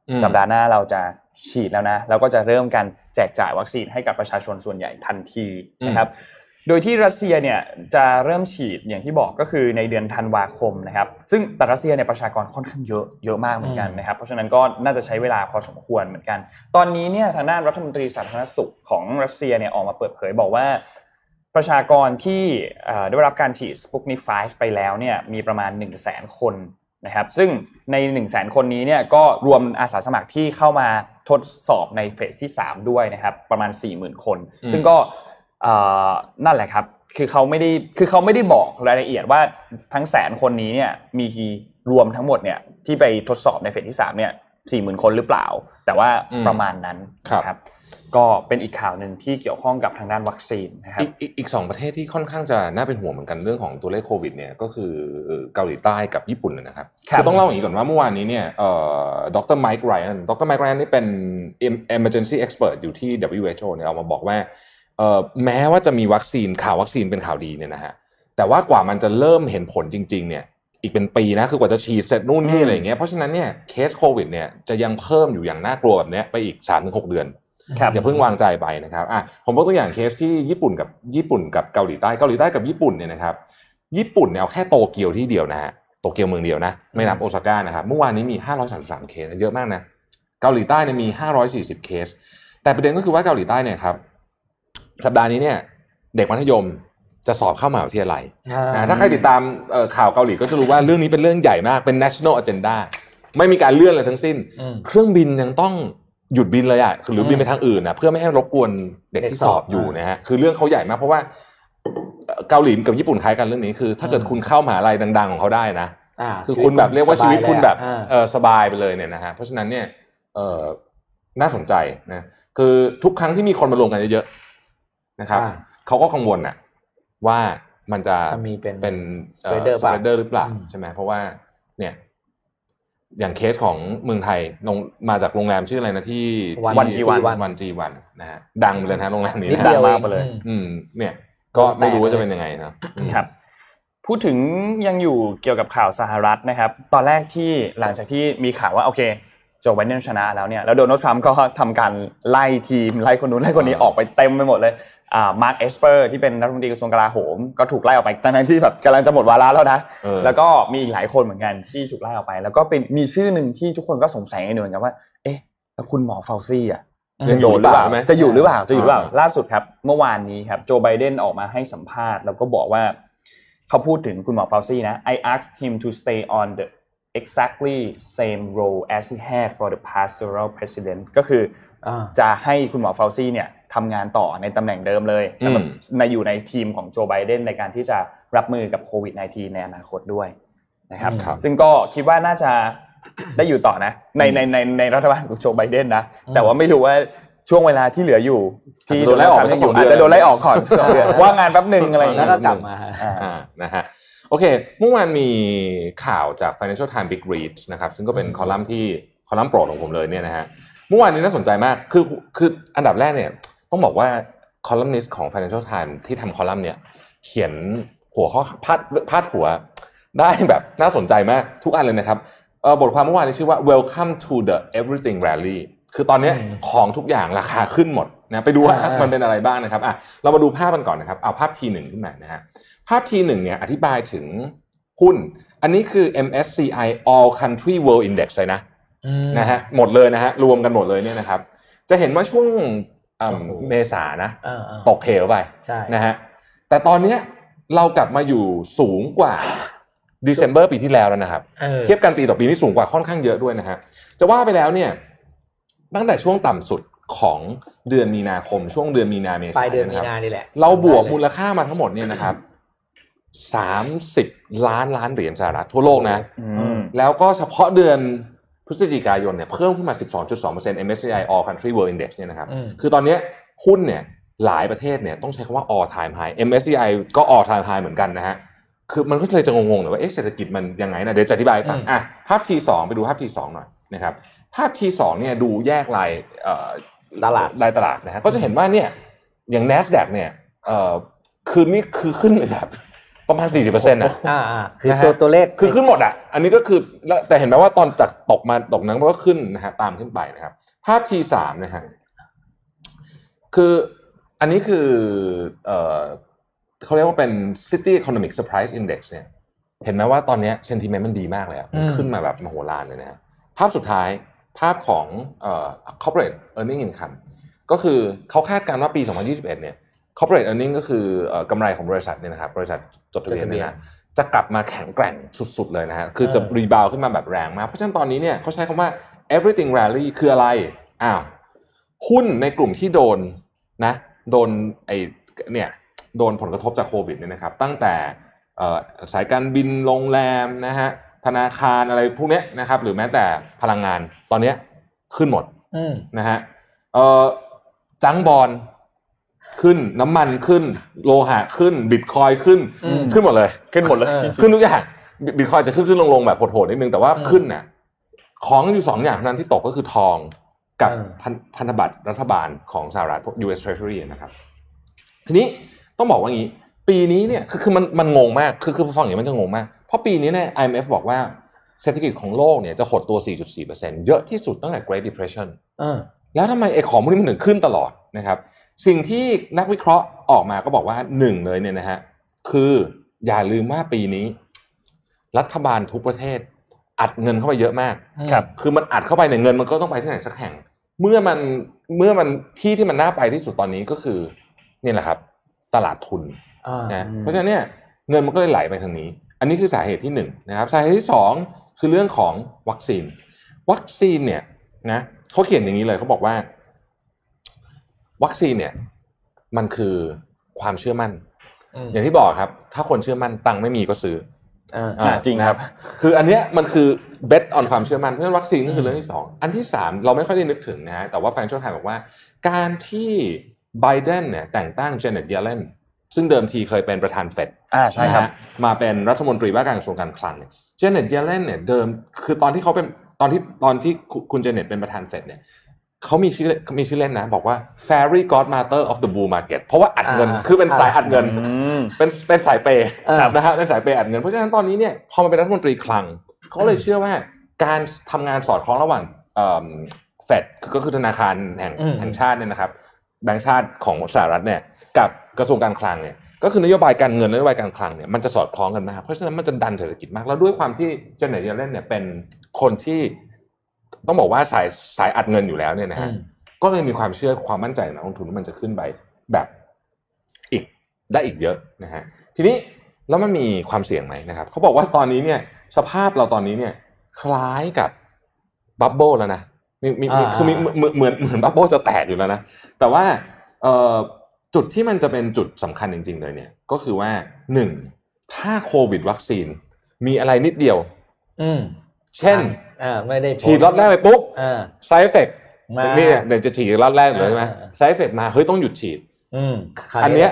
อืมสัปดาห์หน้าเราจะฉีดแล้วนะ แล้วก็จะเริ่มการแจกจ่ายวัคซีนให้กับประชาชนส่วนใหญ่ทันทีนะครับ โดยที่รัสเซียเนี่ยจะเริ่มฉีดอย่างที่บอกก็คือในเดือนธันวาคมนะครับ ซึ่งแต่รัสเซียเนี่ยประชากรค่อนข้างเยอะเยอะมากเหมือนกันนะครับ เพราะฉะนั้นก็น่าจะใช้เวลาพอสมควรเหมือนกัน ตอนนี้เนี่ยทางด้านรัฐมนตรีสาธารณสุขของรัสเซียเนี่ยออกมาเปิดเผยบอกว่า ประชากรที่เอ่อได้รับการฉีดสปุกนิก5ไปแล้วเนี่ยมีประมาณ 1 0 0 0 0แสนคนนะครับ ซึ่งใน 1 0 0 0 0แสนคนนี้เนี่ยก็รวมอาสาสมัครที่เข้ามาทดสอบในเฟสที่ 3 ด้วยนะครับประมาณ 40,000 คนอืมซึ่งก็เอ่อ นั่นแหละครับ คือเขาไม่ได้คือเขาไม่ได้บอกรายละเอียดว่าทั้งแสนคนนี้เนี่ยมีรวมทั้งหมดเนี่ยที่ไปทดสอบในเฟสที่3เนี่ย40,000คนหรือเปล่า แต่ว่าอืมประมาณนั้นครับนะก็เป็นอีกข่าวหนึ่งที่เกี่ยวข้องกับทางด้านวัคซีนนะครับอีกอีกอีกสองประเทศที่ค่อนข้างจะน่าเป็นห่วงเหมือนกันเรื่องของตัวเลขโควิดเนี่ยก็คือเกาหลีใต้กับญี่ปุ่นนะครับครับอต้องเล่าอย่างนี้ก่อนว่าเมื่อวานนี้เนี่ยเอ่อดรไมค์ไรอันดรไมค์ไรอันนี่เป็น emergency expert อยู่ที่ WHO เนี่ยเอามาบอกว่าเอ่อ แม้ว่าจะมีวัคซีนข่าววัคซีนเป็นข่าวดีเนี่ยนะฮะแต่ว่ากว่ามันจะเริ่มเห็นผลจริง ๆ เนี่ย อีกเป็นปีนะคือกว่าจะฉีดเสร็จนู่นนี่อืมอะไรอย่างเงี้ยเพราะฉะนั้นเนี่ยเคสโควิดเนี่ยจะยังเพิ่มอยู่อย่างน่ากลัวแบบเนี้ยไปอีก3-6เดือนครับอย่าเพิ่งวางใจไปนะครับอะผมยกตัวอย่างเคสที่ญี่ปุ่นกับญี่ปุ่นกับเกาหลีใต้เกาหลีใต้กับญี่ปุ่นเนี่ยนะครับญี่ปุ่นเนี่ยเอาแค่โตเกียวที่เดียวนะฮะโตเกียวเมืองเดียวนะไม่นับโอซาก้านะครับเมื่อวานนี้มี 533 เคสเยอะมากนะเกาหลีใต้เนี่ยมี 540 เคส แต่ประเด็นก็คือว่าเกาหลีใต้เนี่ยครับ สัปดาห์นี้เนี่ย เด็กมัธยมจะสอบเข้ามหาวิทยาลัยอ่าถ้าใครติดตามเอ่อข่าวเกาหลีก็จะรู้ว่าเรื่องนี้เป็นเรื่องใหญ่มากเป็น national agenda ไม่มีการเลื่อนอะไรทั้งสิ้นอืมเครื่องบินยังต้องหยุดบินเลยอะหรือบินไปทางอื่นนะเพื่อไม่ให้รบกวนเด็กที่สอบอยู่นะฮะคือเรื่องเขาใหญ่มากเพราะว่าเอ่อเกาหลีกับญี่ปุ่นคล้ายกันเรื่องนี้คือ ถ้าเกิดคุณเข้ามหาลัยดัง ๆ ของเขาได้นะอ่าคือคุณแบบเรียกว่าชีวิตคุณแบบอ่าเออสบายไปเลยเนี่ยนะฮะเพราะฉะนั้นเนี่ยเออน่าสนใจนะคือทุกครั้งที่มีคนมารวมกันเยอะๆ นะครับอ่าเขาก็กังวลน่ะว่ามันจะจะมีเป็นเป็นเอ่อ spreader สเปรดเดอร์หรือเปล่าอืมใช่ไหมเพราะว่าเนี่ยอย่างเคสของเมืองไทยลงมาจากโรงแรมชื่ออะไรนะที่วันจีวันวันจีวันนะฮะดังไปเลยนะโรงแรมนี้นิดนะเดียวมากเองไปเลยอืมอืม เนี่ย ก็ไม่รู้ว่าจะเป็นยังไงเนอะอืมครับ พูดถึงยังอยู่เกี่ยวกับข่าวสหรัฐนะครับ ตอนแรกที่หลังจากที่มีข่าวว่าโอเคโจไบเดนชนะแล้วเนี่ยแล้วโดนัลด์ทรัมป์ก็ทำการไล่ทีมไล่คนนู้นไล่คนนี้ออกไปเต็มไปหมดเลยอ่า มาร์คเอสเปอร์ที่เป็นรัฐมนตรีกระทรวงกลาโหม ก็ถูกไล่ออกไปทั้งๆที่แบบกำลังจะหมดวาระแล้วนะเออแล้วก็มีอีกหลายคนเหมือนกันที่ถูกไล่ออกไป แล้วก็เป็นมีชื่อหนึ่งที่ทุกคนก็สงสัยกันอยู่เหมือนกันว่า เอ๊ะแล้วคุณหมอฟาวซี่อะยังอยู่หรือเปล่าไหมจะอยู่หรือเปล่าจะอยู่หรือเปล่าอ่าล่าสุดครับเมื่อวานนี้ครับโจไบเดนออกมาให้สัมภาษณ์ แล้วก็บอกว่าเขาพูดถึงคุณหมอฟาวซี่นะ I asked him to stay on the exactly same role as he had for the past several president ก็คืออ่าจะให้คุณหมอฟาวซี่เนี่ย ทำงานต่อในตำแหน่งเดิมเลยจะแบบอืมในอยู่ในทีมของโจไบเดนในการที่จะรับมือกับโควิด -19 ในอนาคตด้วยนะครับอืมครับ ซึ่งก็คิดว่าน่าจะได้อยู่ต่อนะ ในในในในรัฐบาลของโจไบเดนนะ แต่ว่าไม่รู้ว่าช่วงเวลาที่เหลืออยู่ ที่อาจจะโดนไล่ออกไปสักสองเดือนอาจจะโดนไล่ออกก่อนสองเดือนว่างงานแป๊บหนึ่งอะไรอย่างแล้วเงี้ยก็กลับมาอ่าอ่านะฮะโอเคเมื่อวานมีข่าวจาก Financial Times Big Read นะครับซึ่งก็เป็นคอลัมน์ที่คอลัมน์โปรดของผมเลยเนี่ยนะฮะเมื่อวานนี้น่าสนใจมากคือคืออันดับแรกเนี่ย ต้องบอกว่าคอลัมนิสต์ของ Financial Times ที่ทำคอลัมน์เนี่ย เขียนหัวข้อพาดพาดหัวได้แบบน่าสนใจมากทุกอันเลยนะครับเอ่อบทความเมื่อวานนี้ชื่อว่า Welcome to the Everything Rally คือตอนเนี้ยอืมของทุกอย่างราคาขึ้นหมดนะไปดูว่าอ่ามัมันเป็นอะไรบ้างนะครับอะเรามาดูภาพกันก่อนนะครับ เอาภาพทีหนึ่งขึ้นมานะฮะภาพทีหนึ่งเนี่ยอธิบายถึงหุ้น อันนี้คือ MSCI All Country World Index เลยนะอืมนะฮะหมดเลยนะฮะรวมกันหมดเลยเนี่ยนะครับ จะเห็นว่าช่วงอืมโอ้โห เมษานะอ่าอ่าตกเหวไปใช่นะฮะแต่ตอนเนี้ยเรากลับมาอยู่สูงกว่า December ปีที่แล้วแล้วนะครับออเทียบกันปีต่อปีนี่สูงกว่าค่อนข้างเยอะด้วยนะฮะจะว่าไปแล้วเนี่ยตั้งแต่ช่วงต่ำสุดของเดือนมีนาคม ช่วงเดือนมีนาเมษาปลายเดือนมีะครับนานี่แหละเราบวกมูลได้เค่ามาทั้งหมดเนี่ยนะครับสามสิบล้านล้านเหรียญสหรัฐทั่วโลกนะอืมแล้วก็เฉพาะเดือน พฤศจิกายนเนี่ยเพิ่มขึ้นมา 12.2% MSCI All Country World Index เนี่ยนะครับอืมคือตอนเนี้ยหุ้นเนี่ยหลายประเทศเนี่ยต้องใช้คำว่า all time high MSCI ก็ all time high เหมือนกันนะฮะ คือมันก็เลยจะงงๆหน่อยว่าเอ๊ะเศรษฐกิจมันยังไงนะเดี๋ยวจะอธิบายให้ฟังอืมอะภาพ T2 ไปดูภาพ T2 หน่อยนะครับภาพ T2 เนี่ยดูแยกรายเอ่อตลาดรายตลาดนะฮะก็จะเห็นว่าเนี่ยอย่าง NASDAQ เนี่ยเอ่อคือนี่คือขึ้นไปแบบ ประมาณ40%นะอ่าอ่าคือนะฮะตัวตัวเลขคือขึ้นหมดอะ อันนี้ก็คือแล้วแต่เห็นไหมว่าตอนจากตกมาตกนั้นมันก็ขึ้นนะฮะตามขึ้นไปนะครับ ภาพ T3 นะฮะคืออันนี้คือเอ่อเขาเรียกว่าเป็น City Economic Surprise Index เนี่ยเห็นไหมว่าตอนเนี้ย sentiment มันดีมากเลยอะมันอืมขึ้นมาแบบมโหฬารเลยนะฮะภาพสุดท้ายภาพของเอ่อ corporate earning income ก็คือเขาคาดการณ์ว่าปี 2021 เนี่ย corporate earning ก็คือเอ่อกำไรของบริษัทเนี่ยนะครับบริษัทจดทะเบียนเนี่ยนะจะกลับมาแข็งแกร่งสุดๆเลยนะฮะคือจะเออรีบาวขึ้นมาแบบแรงมาก เพราะฉะนั้นตอนนี้เนี่ยเขาใช้คำว่า everything rally คืออะไรอ้าวหุ้นในกลุ่มที่โดนนะโดนไอเนี่ยโดนผลกระทบจากโควิดเนี่ยนะครับ ตั้งแต่เอ่อสายการบินโรงแรมนะฮะธนาคารอะไรพวกเนี้ยนะครับ หรือแม้แต่พลังงานตอนเนี้ยขึ้นหมดอืมนะฮะเอ่อจังบอล ขึ้นน้ำมันขึ้น โลหะขึ้น บิตคอยขึ้นอืมขึ้นหมดเลยขึ้นหมดเลยเออขึ้นทุกอย่างบิตคอยจะขึ้นขึ้นลงลงแบบโหดๆนิดนึงแต่ว่าอืมขึ้นน่ะของอยู่สองอย่างเท่านั้นที่ตกก็คือทองกับเออพันพันธบัตรรัฐบาลของสหรัฐพวก US Treasury นะครับ ทีนี้ต้องบอกว่างี้ ปีนี้เนี่ยคือคือมันมันงงมากคือคือฟังอย่างนี้มันจะงงมาก เพราะปีนี้เนี่ย IMF บอกว่าเศรษฐกิจของโลกเนี่ยจะหดตัว 4.4%เยอะที่สุดตั้งแต่ Great Depression เออแล้วทำไมไอ้ของพวกนี้มันถึงขึ้นตลอดนะครับ สิ่งที่นักวิเคราะห์ออกมาก็บอกว่าหนึ่งเลยเนี่ยนะฮะคืออย่าลืมว่าปีนี้ รัฐบาลทุกประเทศ อัดเงินเข้าไปเยอะมากครับคือมันอัดเข้าไปเนี่ยเงินมันก็ต้องไปที่ไหนสักแห่ง เมื่อมันเมื่อมันที่ที่มันน่าไปที่สุดตอนนี้ก็คือเนี่ยแหละครับ ตลาดทุนอ่านะอืมเพราะฉะนั้นเนี่ยเงินมันก็เลยไหลไปทางนี้ อันนี้คือสาเหตุที่หนึ่งนะครับ สาเหตุที่สองคือเรื่องของวัคซีน วัคซีนเนี่ยนะเขาเขียนอย่างนี้เลยเขาบอกว่า วัคซีนเนี่ยมันคือความเชื่อมั่นอืมอย่างที่บอกครับ ถ้าคนเชื่อมั่นตังค์ไม่มีก็ซื้ออ่าอ่าจริงครับ คืออันเนี้ยมันคือ bet on ความเชื่อมั่นเพราะฉะนั้นวัคซีนก็คือเรื่องที่สองอันที่สามเราไม่ค่อยได้นึกถึงนะฮะแต่ว่า Financial Times บอกว่า การที่ไบเดนเนี่ยแต่งตั้งเจเน็ตเยเลนซึ่งเดิมทีเคยเป็นประธานเฟดอ่าใช่ครับนะฮะมาเป็นรัฐมนตรีว่าการกระทรวงการคลังเนี่ยเจเน็ตเยเลนเนี่ยเดิมคือตอนที่เขาเป็นตอนที่ตอนที่คุณเจเน็ตเป็นประธานเฟดเนี่ย เขามีชื่อมีชื่อเล่นนะ บอกว่า fairy godmother of the bull market เพราะว่าอัดเงินอ่าคือเป็นสายอัดเงินอืมเป็นเป็นสายเปย์เออนะฮะเป็นสายเปย์อัดเงิน เพราะฉะนั้นตอนนี้เนี่ยพอมาเป็นรัฐมนตรีคลังเขาเลยเชื่อว่าการทำงานสอดคล้องระหว่างเฟดก็คือธนาคารแห่งอืมแห่งชาติเนี่ยนะครับแบงก์ชาติของสหรัฐเนี่ยกับกระทรวงการคลังเนี่ยก็คือนโยบายการเงินและนโยบายการคลังเนี่ยมันจะสอดคล้องกันมากเพราะฉะนั้นมันจะดันเศรษฐกิจมากแล้วด้วยความที่เจเน็ตเยเลนเนี่ยเป็นคนที่ ต้องบอกว่าสายสายอัดเงินอยู่แล้วเนี่ยนะอืฮะมก็เลยมีความเชื่อความมั่นใจในนักลงทุนว่ามันจะขึ้นไปแบบอีกได้อีกเยอะนะฮะทีนี้แล้วมันมีความเสี่ยงไหมนะครับเขาบอกว่าตอนนี้เนี่ย สภาพเราตอนนี้เนี่ย คล้ายกับ bubble แล้วนะมีมีมีอ่าคือมีเหมือนเหมือนเหมือน bubble จะแตกอยู่แล้วนะแต่ว่าเอ่อจุดที่มันจะเป็นจุดสำคัญจริง ๆ เลยเนี่ย ก็คือว่าหนึ่งถ้าโควิดวัคซีนมีอะไรนิดเดียว อืมเช่น อ่าไม่ได้ผลฉีดล็อตแรกไปปุ๊บอ่า side effect มานี่เดี๋ยวจะฉีดรอบแรกเลยใช่ไหมอ่า side effect มาเฮ้ยต้องหยุดฉีดอืมคราวอันเนี้ย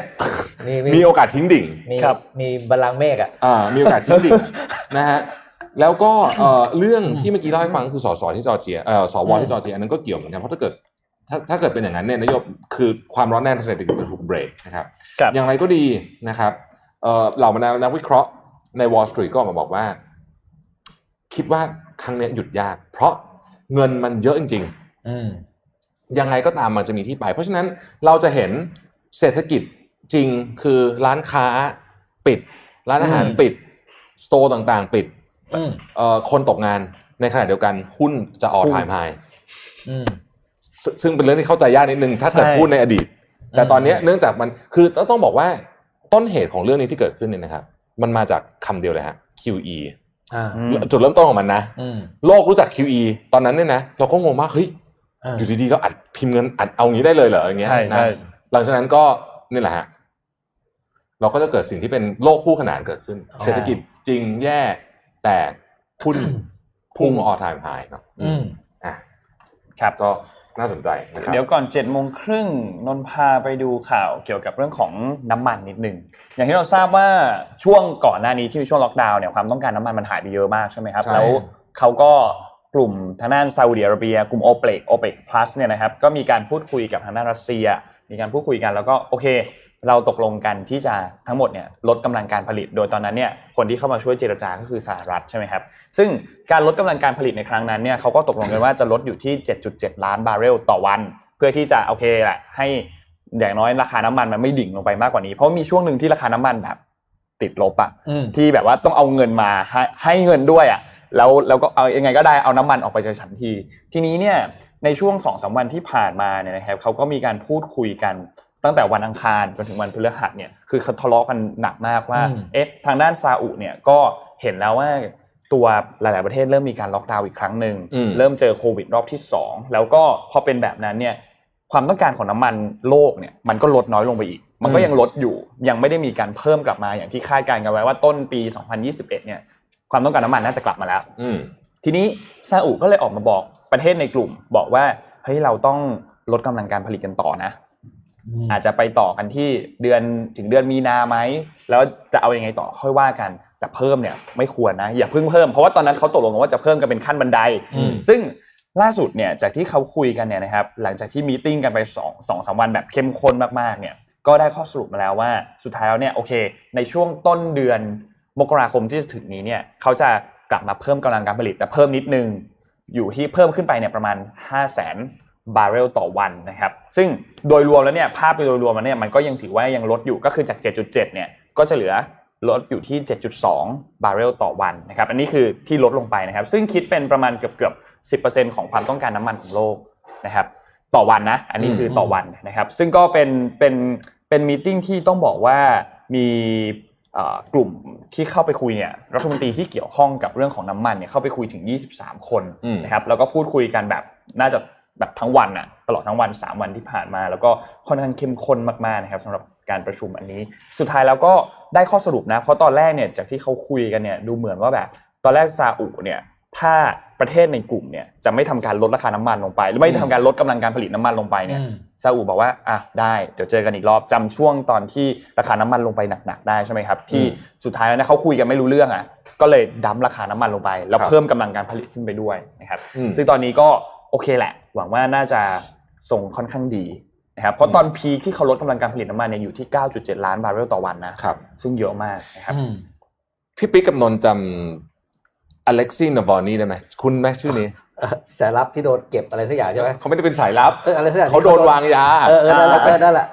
มีมีโอกาสทิ้งดิ่งมีครับมีบัลลังก์เมฆอะอ่ามีโอกาสทิ้งดิ่งนะฮะแล้วก็เอ่อเรื่องที่เมื่อกี้เล่าให้ฟังก็คือสสที่จอร์เจียเอ่อสวอืมที่จอร์เจียอันนั้นก็เกี่ยวเหมือนกันเพราะถ้าเกิดถ้าถ้าเกิดเป็นอย่างนั้นเนี่ยนโยบคือความร้อนแรงทางเศรษฐกิจจะถูกเบรกนะครับครับอย่างไรก็ดีนะครับเอ่อเหล่าบรรดานักวิเคราะห์ใน Wall Street ก็ออกมาบอกว่า คิดว่าครั้งเนี้ยหยุดยาก เพราะเงินมันเยอะจริงๆอืมยังไงก็ตามมันจะมีที่ไป เพราะฉะนั้นเราจะเห็นเศรษฐกิจจริงคือร้านค้าปิด ร้านอาหารอืมปิด สโตร์ต่างๆ ปิดอืมเอ่อคนตกงานในขณะเดียวกันหุ้นจะออพุ่งทายไฮอืมซึ่งเป็นเรื่องที่เข้าใจยากนิดนึงถ้าเกิดใช่พูดในอดีต แต่อืมตอนเนี้ยเนื่องจากมันคือต้องต้องบอกว่าต้นเหตุของเรื่องนี้ที่เกิดขึ้นเนี่ยนะครับ มันมาจากคำเดียวเลยฮะ QE อ่าอืม จุดเริ่มต้นของมันนะอืมโลกรู้จัก QE ตอนนั้นเนี่ยนะเราก็งงมากเฮ้ยอ่าอยู่ดีๆเราอัดพิมพ์เงินอัดเอางี้ได้เลยเหรออย่างเงี้ยใช่นะใช่หลังจากนั้นก็นี่แหละฮะเราก็จะเกิดสิ่งที่เป็นโลกคู่ขนานเกิดขึ้นอ๋อเศรษฐกิจจริงแย่แต่หุ้นพุ่งออทายไฮเนาะอืมอะครับก็ น่าสนใจนะครับเดี๋ยวก่อน7จ็ดโมงครึ่งนนท์พาไปดูข่าวเกี่ยวกับเรื่องของน้ำมันนิดหนึ่งอย่างที่เราทราบว่าช่วงก่อนหน้านี้ที่มีช่วงล็อกดาวน์เนี่ยความต้องการน้ำมันมันหายไปเยอะมากใช่ไหมครับใช่แล้วเขาก็กลุ่มทางด้านซาอุดิอาระเบีย กลุ่มโอเปกโอเปกพลัสเนี่ยนะครับก็มีการพูดคุยกับทางด้านรัสเซีย มีการพูดคุยกันแล้วก็โอเค เราตกลงกันที่จะทั้งหมดเนี่ยลดกำลังการผลิต โดยตอนนั้นเนี่ยคนที่เข้ามาช่วยเจรจาก็คือสหรัฐใช่ไหมครับซึ่งการลดกำลังการผลิตในครั้งนั้นเนี่ยเขาก็ตกลงกันว่าจะลดอยู่ที่ 7.7 ล้านบาร์เรลต่อวัน เพื่อที่จะโอเคแหละให้อย่างน้อยราคาน้ำมันมันไม่ดิ่งลงไปมากกว่านี้ เพราะมีช่วงหนึ่งที่ราคาน้ำมันแบบติดลบอะอืมที่แบบว่าต้องเอาเงินมาให้ให้เงินด้วยอะแล้วแล้วก็เอายังไงก็ได้เอาน้ำมันออกไปจากฉันที ทีนี้เนี่ยในช่วงสองสามวันที่ผ่านมาเนี่ยนะครับเขาก็มีการพูดคุยกัน ตั้งแต่วันอังคารจนถึงวันพฤหัสเนี่ยคือเขาทะเลาะกันหนักมากว่าอืมเอ๊ะทางด้านซาอุเนี่ยก็เห็นแล้วว่าตัวหลาย ๆ ประเทศเริ่มมีการล็อกดาวน์อีกครั้งหนึ่งอืมเริ่มเจอโควิดรอบที่สองแล้วก็พอเป็นแบบนั้นเนี่ยความต้องการของน้ำมันโลกเนี่ยมันก็ลดน้อยลงไปอีก มันก็ยังลดอยู่ยังไม่ได้มีการเพิ่มกลับมาอย่างที่คาดการณ์กันไว้ว่าต้นปี 2021 เนี่ยความต้องการน้ำมันน่าจะกลับมาแล้วอืมทีนี้ซาอุก็เลยออกมาบอกประเทศในกลุ่ม บอกว่าเฮ้ยเราต้องลดกำลังการผลิตกันต่อนะ อาจจะไปต่อกันที่เดือนถึงเดือนมีนาไหมแล้วจะเอาอยัางไงต่อค่อยว่ากัน แต่เพิ่มเนี่ยไม่ควรนะอย่าเพิ่งเพิ่มเพราะว่าตอนนั้นเขาตกลงกันว่าจะเพิ่มกันเป็นขั้นบันไดอืมซึ่งล่าสุดเนี่ยจากที่เขาคุยกันเนี่ยนะครับหลังจากที่ meeting กันไปสองสองสามวันแบบเข้มข้นมากๆเนี่ยก็ได้ข้อสรุปมาแล้วว่าสุดท้ายแล้วเนี่ยโอเค ในช่วงต้นเดือนมกราคมที่จะถึงนี้เนี่ยเขาจะกลับมาเพิ่มกำลังการผลิตแต่เพิ่มนิดนึงอยู่ที่เพิ่มขึ้นไปเนี่ยประมาณ 5 0 0 0 0 0 บาร์เรลต่อวันนะครับซึ่งโดยรวมแล้วเนี่ยภาพโดยรวมมันเนี่ยมันก็ยังถือว่ายังลดอยู่ก็คือจาก 7.7 เนี่ยก็จะเหลือลดอยู่ที่ 7.2 บาร์เรลต่อวันนะครับอันนี้คือที่ลดลงไปนะครับ ซึ่งคิดเป็นประมาณเกือบเกือบ10%ของความต้องการน้ำมันของโลกนะครับต่อวันนะ อันนี้คือต่อวันนะครับ ซึ่งก็เป็นเป็นเป็น meeting ที่ต้องบอกว่ามีเอ่อกลุ่มที่เข้าไปคุยเนี่ยรัฐมนตรีที่เกี่ยวข้องกับเรื่องของน้ำมันเนี่ยเข้าไปคุยถึง 23 คนอืมนะครับแล้วก็พูดคุยกันแบบน่าจะ แบบทั้งวันอะตลอดทั้งวัน 3 วันที่ผ่านมา แล้วก็ค่อนข้างเข้มข้นมากๆนะครับสำหรับการประชุมอันนี้ สุดท้ายแล้วก็ได้ข้อสรุปนะเพราะตอนแรกเนี่ยจากที่เขาคุยกันเนี่ยดูเหมือนว่าแบบ ตอนแรกซาอุเนี่ยถ้าประเทศในกลุ่มเนี่ยจะไม่ทำการลดราคาน้ำมันลงไป หรือไม่ทำการลดกำลังการผลิตน้ำมันลงไปเนี่ยอืมซาอุบอกว่าอะได้เดี๋ยวเจอกันอีกรอบจำช่วงตอนที่ราคาน้ำมันลงไปหนักๆได้ใช่ไหมครับ ที่สุดท้ายแล้วเนี่ยเขาคุยกันไม่รู้เรื่องอะก็เลยดั้มราคาน้ำมันลงไป แล้วครับเพิ่มกำลังการผลิตขึ้นไปด้วยนะครับอืมซึ่งตอนนี้ก็โอเคแหละ หวังว่าน่าจะส่งค่อนข้างดีนะครับเพราะตอน peak ที่เขาลดกำลังการผลิตน้ำมันเนี่ยอยู่ที่ 9.7 ล้านบาร์เรลต่อวันนะครับซึ่งเยอะมากนะครับอืมพี่ปิ๊กกับนนท์จำอเล็กซี่นาวาลนี่ได้ไหมคุณไหมชื่อนี้เอ่อสายลับที่โดนเก็บอะไรสักอย่างใช่ไหมเขาไม่ได้เป็นสายลับเอออะไรสักอย่างเขาโดนวางยาเออเออนั่นแหละเออนั่นแหละ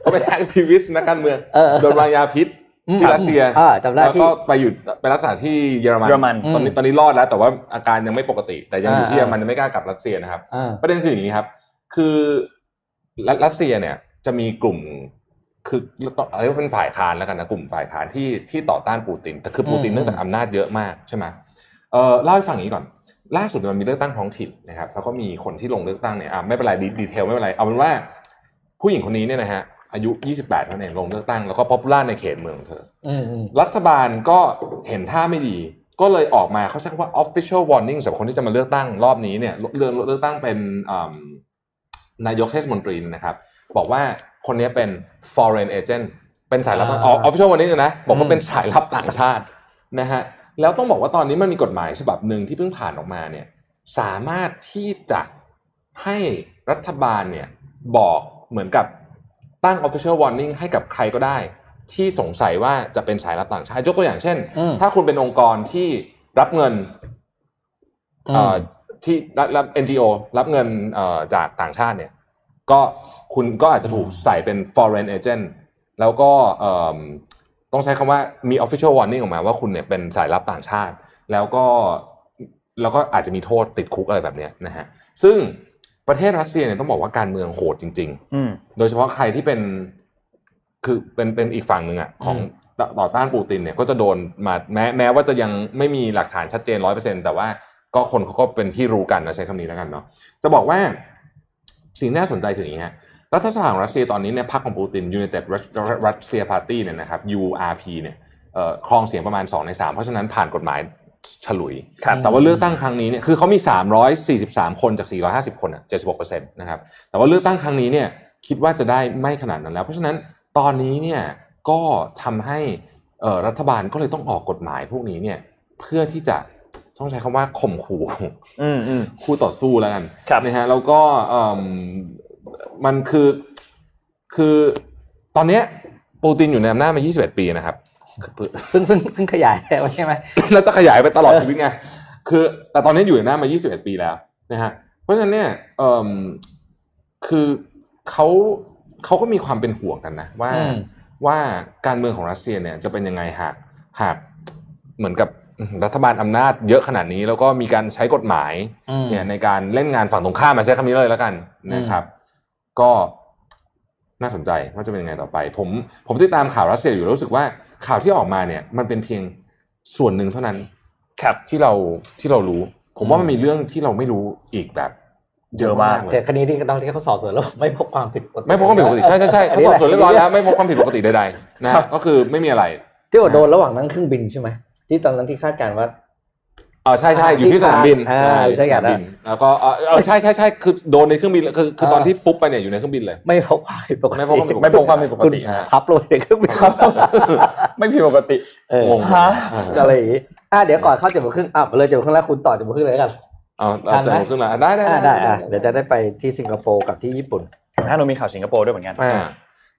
เขาเป็น activist นักการเมืองเออเออโดนวางยาพิษอืม ที่รัสเซียอ่าจำได้แล้วที่ก็ไปอยู่ไปรักษาที่เยอรมันเยอรมันตอนนี้ตอนนี้รอดแล้ว แต่ว่าอาการยังไม่ปกติ แต่ยังอยู่ที่อ่าเยอรมันยังไม่กล้ากลับรัสเซียนะครับอ่าประเด็นคืออย่างนี้ครับ คือรัรัสเซียเนี่ยจะมีกลุ่มคืออะไรก็เป็นฝ่ายค้านแล้วกันนะกลุ่มฝ่ายค้านที่ที่ต่อต้านปูติน แต่คือปูตินอืมเนื่องจากอำนาจเยอะมากใช่ไหมเออเล่าให้ฟังอย่างนี้ก่อน ล่าสุดมันมีเลือกตั้งท้องถิ่นนะครับ แล้วก็มีคนที่ลงเลือกตั้งเนี่ยอะไม่เป็นไรดี detail ไม่เป็นไรเอาเป็นว่าผู้หญิงคนนี้เนี่ยนะฮะ อายุ 28เท่านั้นเองลงเลือกตั้งแล้วก็ popular ในเขตเมืองของเธออืมอืมรัฐบาลก็เห็นท่าไม่ดี ก็เลยออกมาเขาใช้คำว่า official warning สำหรับคนที่จะมาเลือกตั้งรอบนี้เนี่ยเรื่องเลือกตั้งเป็นอืมนายกเทศมนตรีนะครับ บอกว่าคนนี้เป็น foreign agent เป็นสายลับอ่าอ๋อ official warning เลยนะบอกอืว่ามเป็นสายลับต่างชาตินะฮะแล้วต้องบอกว่าตอนนี้มันมีกฎหมายฉบับหนึ่งที่เพิ่งผ่านออกมาเนี่ยสามารถที่จะให้รัฐบาลเนี่ยบอกเหมือนกับ ตั้ง official warning ให้กับใครก็ได้ ที่สงสัยว่าจะเป็นสายลับต่างชาติยกตัวอย่างเช่นอืมถ้าคุณเป็นองค์กรที่รับเงินอืมเอ่อที่รับรับ NGO รับเงินเอ่อจากต่างชาติเนี่ย ก็คุณก็อาจจะถูกใส่เป็น foreign agent แล้วก็เอิ่มต้องใช้คำว่ามี official warning ออกมาว่าคุณเนี่ยเป็นสายลับต่างชาติ แล้วก็แล้วก็อาจจะมีโทษติดคุกอะไรแบบเนี้ยนะฮะซึ่ง ประเทศรัสเซียเนี่ยต้องบอกว่าการเมืองโหดจริงๆอืมโดยเฉพาะใครที่เป็นคือเป็นเป็นอีกฝั่งหนึ่งอะของต่อต่อต้านปูตินเนี่ยก็จะโดนมาแม้แม้ว่าจะยังไม่มีหลักฐานชัดเจนร้อยเปอร์เซ็นแต่ว่าก็คนเขาก็เป็นที่รู้กันนะใช้คำนี้แล้วกันเนาะจะบอกว่าสิ่งน่าสนใจคืออย่างนี้ฮะรัฐสภาของรัสเซียตอนนี้เนี่ยพรรคของปูติน United Russia Party เนี่ยนะครับ URP เนี่ยเอ่อครองเสียงประมาณ 2 ใน 3 เพราะฉะนั้นผ่านกฎหมาย ฉลุยครับแต่ว่าเลือกตั้งครั้งนี้เนี่ยคือเขามี 343 คนจาก 450 คนอะ76%นะครับแต่ว่าเลือกตั้งครั้งนี้เนี่ยคิดว่าจะได้ไม่ขนาดนั้นแล้ว เพราะฉะนั้นตอนนี้เนี่ยก็ทำให้เอ่อรัฐบาลก็เลยต้องออกกฎหมายพวกนี้เนี่ยเพื่อที่จะต้องใช้คำว่าข่มขู่อืมอืมคู่ต่อสู้แล้วกันครับนะฮะแล้วก็เอิ่มมันคือคือตอนเนี้ยปูตินอยู่ในอำนาจมา 21 ปีนะครับ เพิ่งเพิ่งเพิ่งขยายแล้วใช่ไหมแล้วจะขยายไปตลอดชีวิตไงคือ แต่ตอนนี้อยู่ในอำนาจมา 21 ปีแล้วนะฮะเพราะฉะนั้นเนี่ยเอ่มคือเขาเขาก็มีความเป็นห่วงกันนะว่าอืมว่าการเมืองของรัสเซียเนี่ยจะเป็นยังไงหากหากเหมือนกับรัฐบาลอำนาจเยอะขนาดนี้ แล้วก็มีการใช้กฎหมายอืมเนี่ยในการเล่นงานฝั่งตรงข้ามมาใช้คำนี้เลยแล้วกันนะครับ ก็น่าสนใจว่าจะเป็นยังไงต่อไป ผมผมติดตามข่าวรัสเซียอยู่แล้วรู้สึกว่า ข่าวที่ออกมาเนี่ย มันเป็นเพียงส่วนหนึ่งเท่านั้นครับที่เราที่เรารู้ ผมว่ามันมีเรื่องที่เราไม่รู้อีกแบบเยอะมากเลแต่ยคดีที่ต้องที่เขาสอบสวนแล้วไม่พบความผิดปกติไม่พบความผิดปกติใช่ใช่ใช่อันเขานี้สแหอบละสวนเรียบร้อยแล้วไม่พบความผิดปกติใดๆนะก็คือไม่มีอะไร ที่ว่าโดนระหว่างนั่งเครื่องบินใช่ไหมที่ตอนนั้นที่คาดการณ์ว่า อ๋อใช่ใช่อยู่ที่สนามบินอ่าอ่าอยู่ที่สนามบินแล้วก็เออเออใช่ใช่ใช่คือโดนในเครื่องบินเลยคือคือตอนที่ฟุบไปเนี่ยอยู่ในเครื่องบินเลย ไม่พบความผิดปกติไม่พบความผิดปกติไม่พบความผิดปกติคุณฮะทับลงในเครื่องบินไม่ผิดปกติเอองงฮะอะไรอย่างงี้อะเดี๋ยวก่อนเข้าเจ็ดโมงครึ่งอะเลยเจ็ดโมงครึ่งแล้วคุณต่อเจ็ดโมงครึ่งเลยแล้วกันเอาเอาใจผมขึ้นมาได้ได้อะได้อะเดี๋ยวจะได้ไปที่สิงคโปร์กับที่ญี่ปุ่นถ้าเรามีข่าวสิงคโปร์ด้วยเหมือนกันอ่า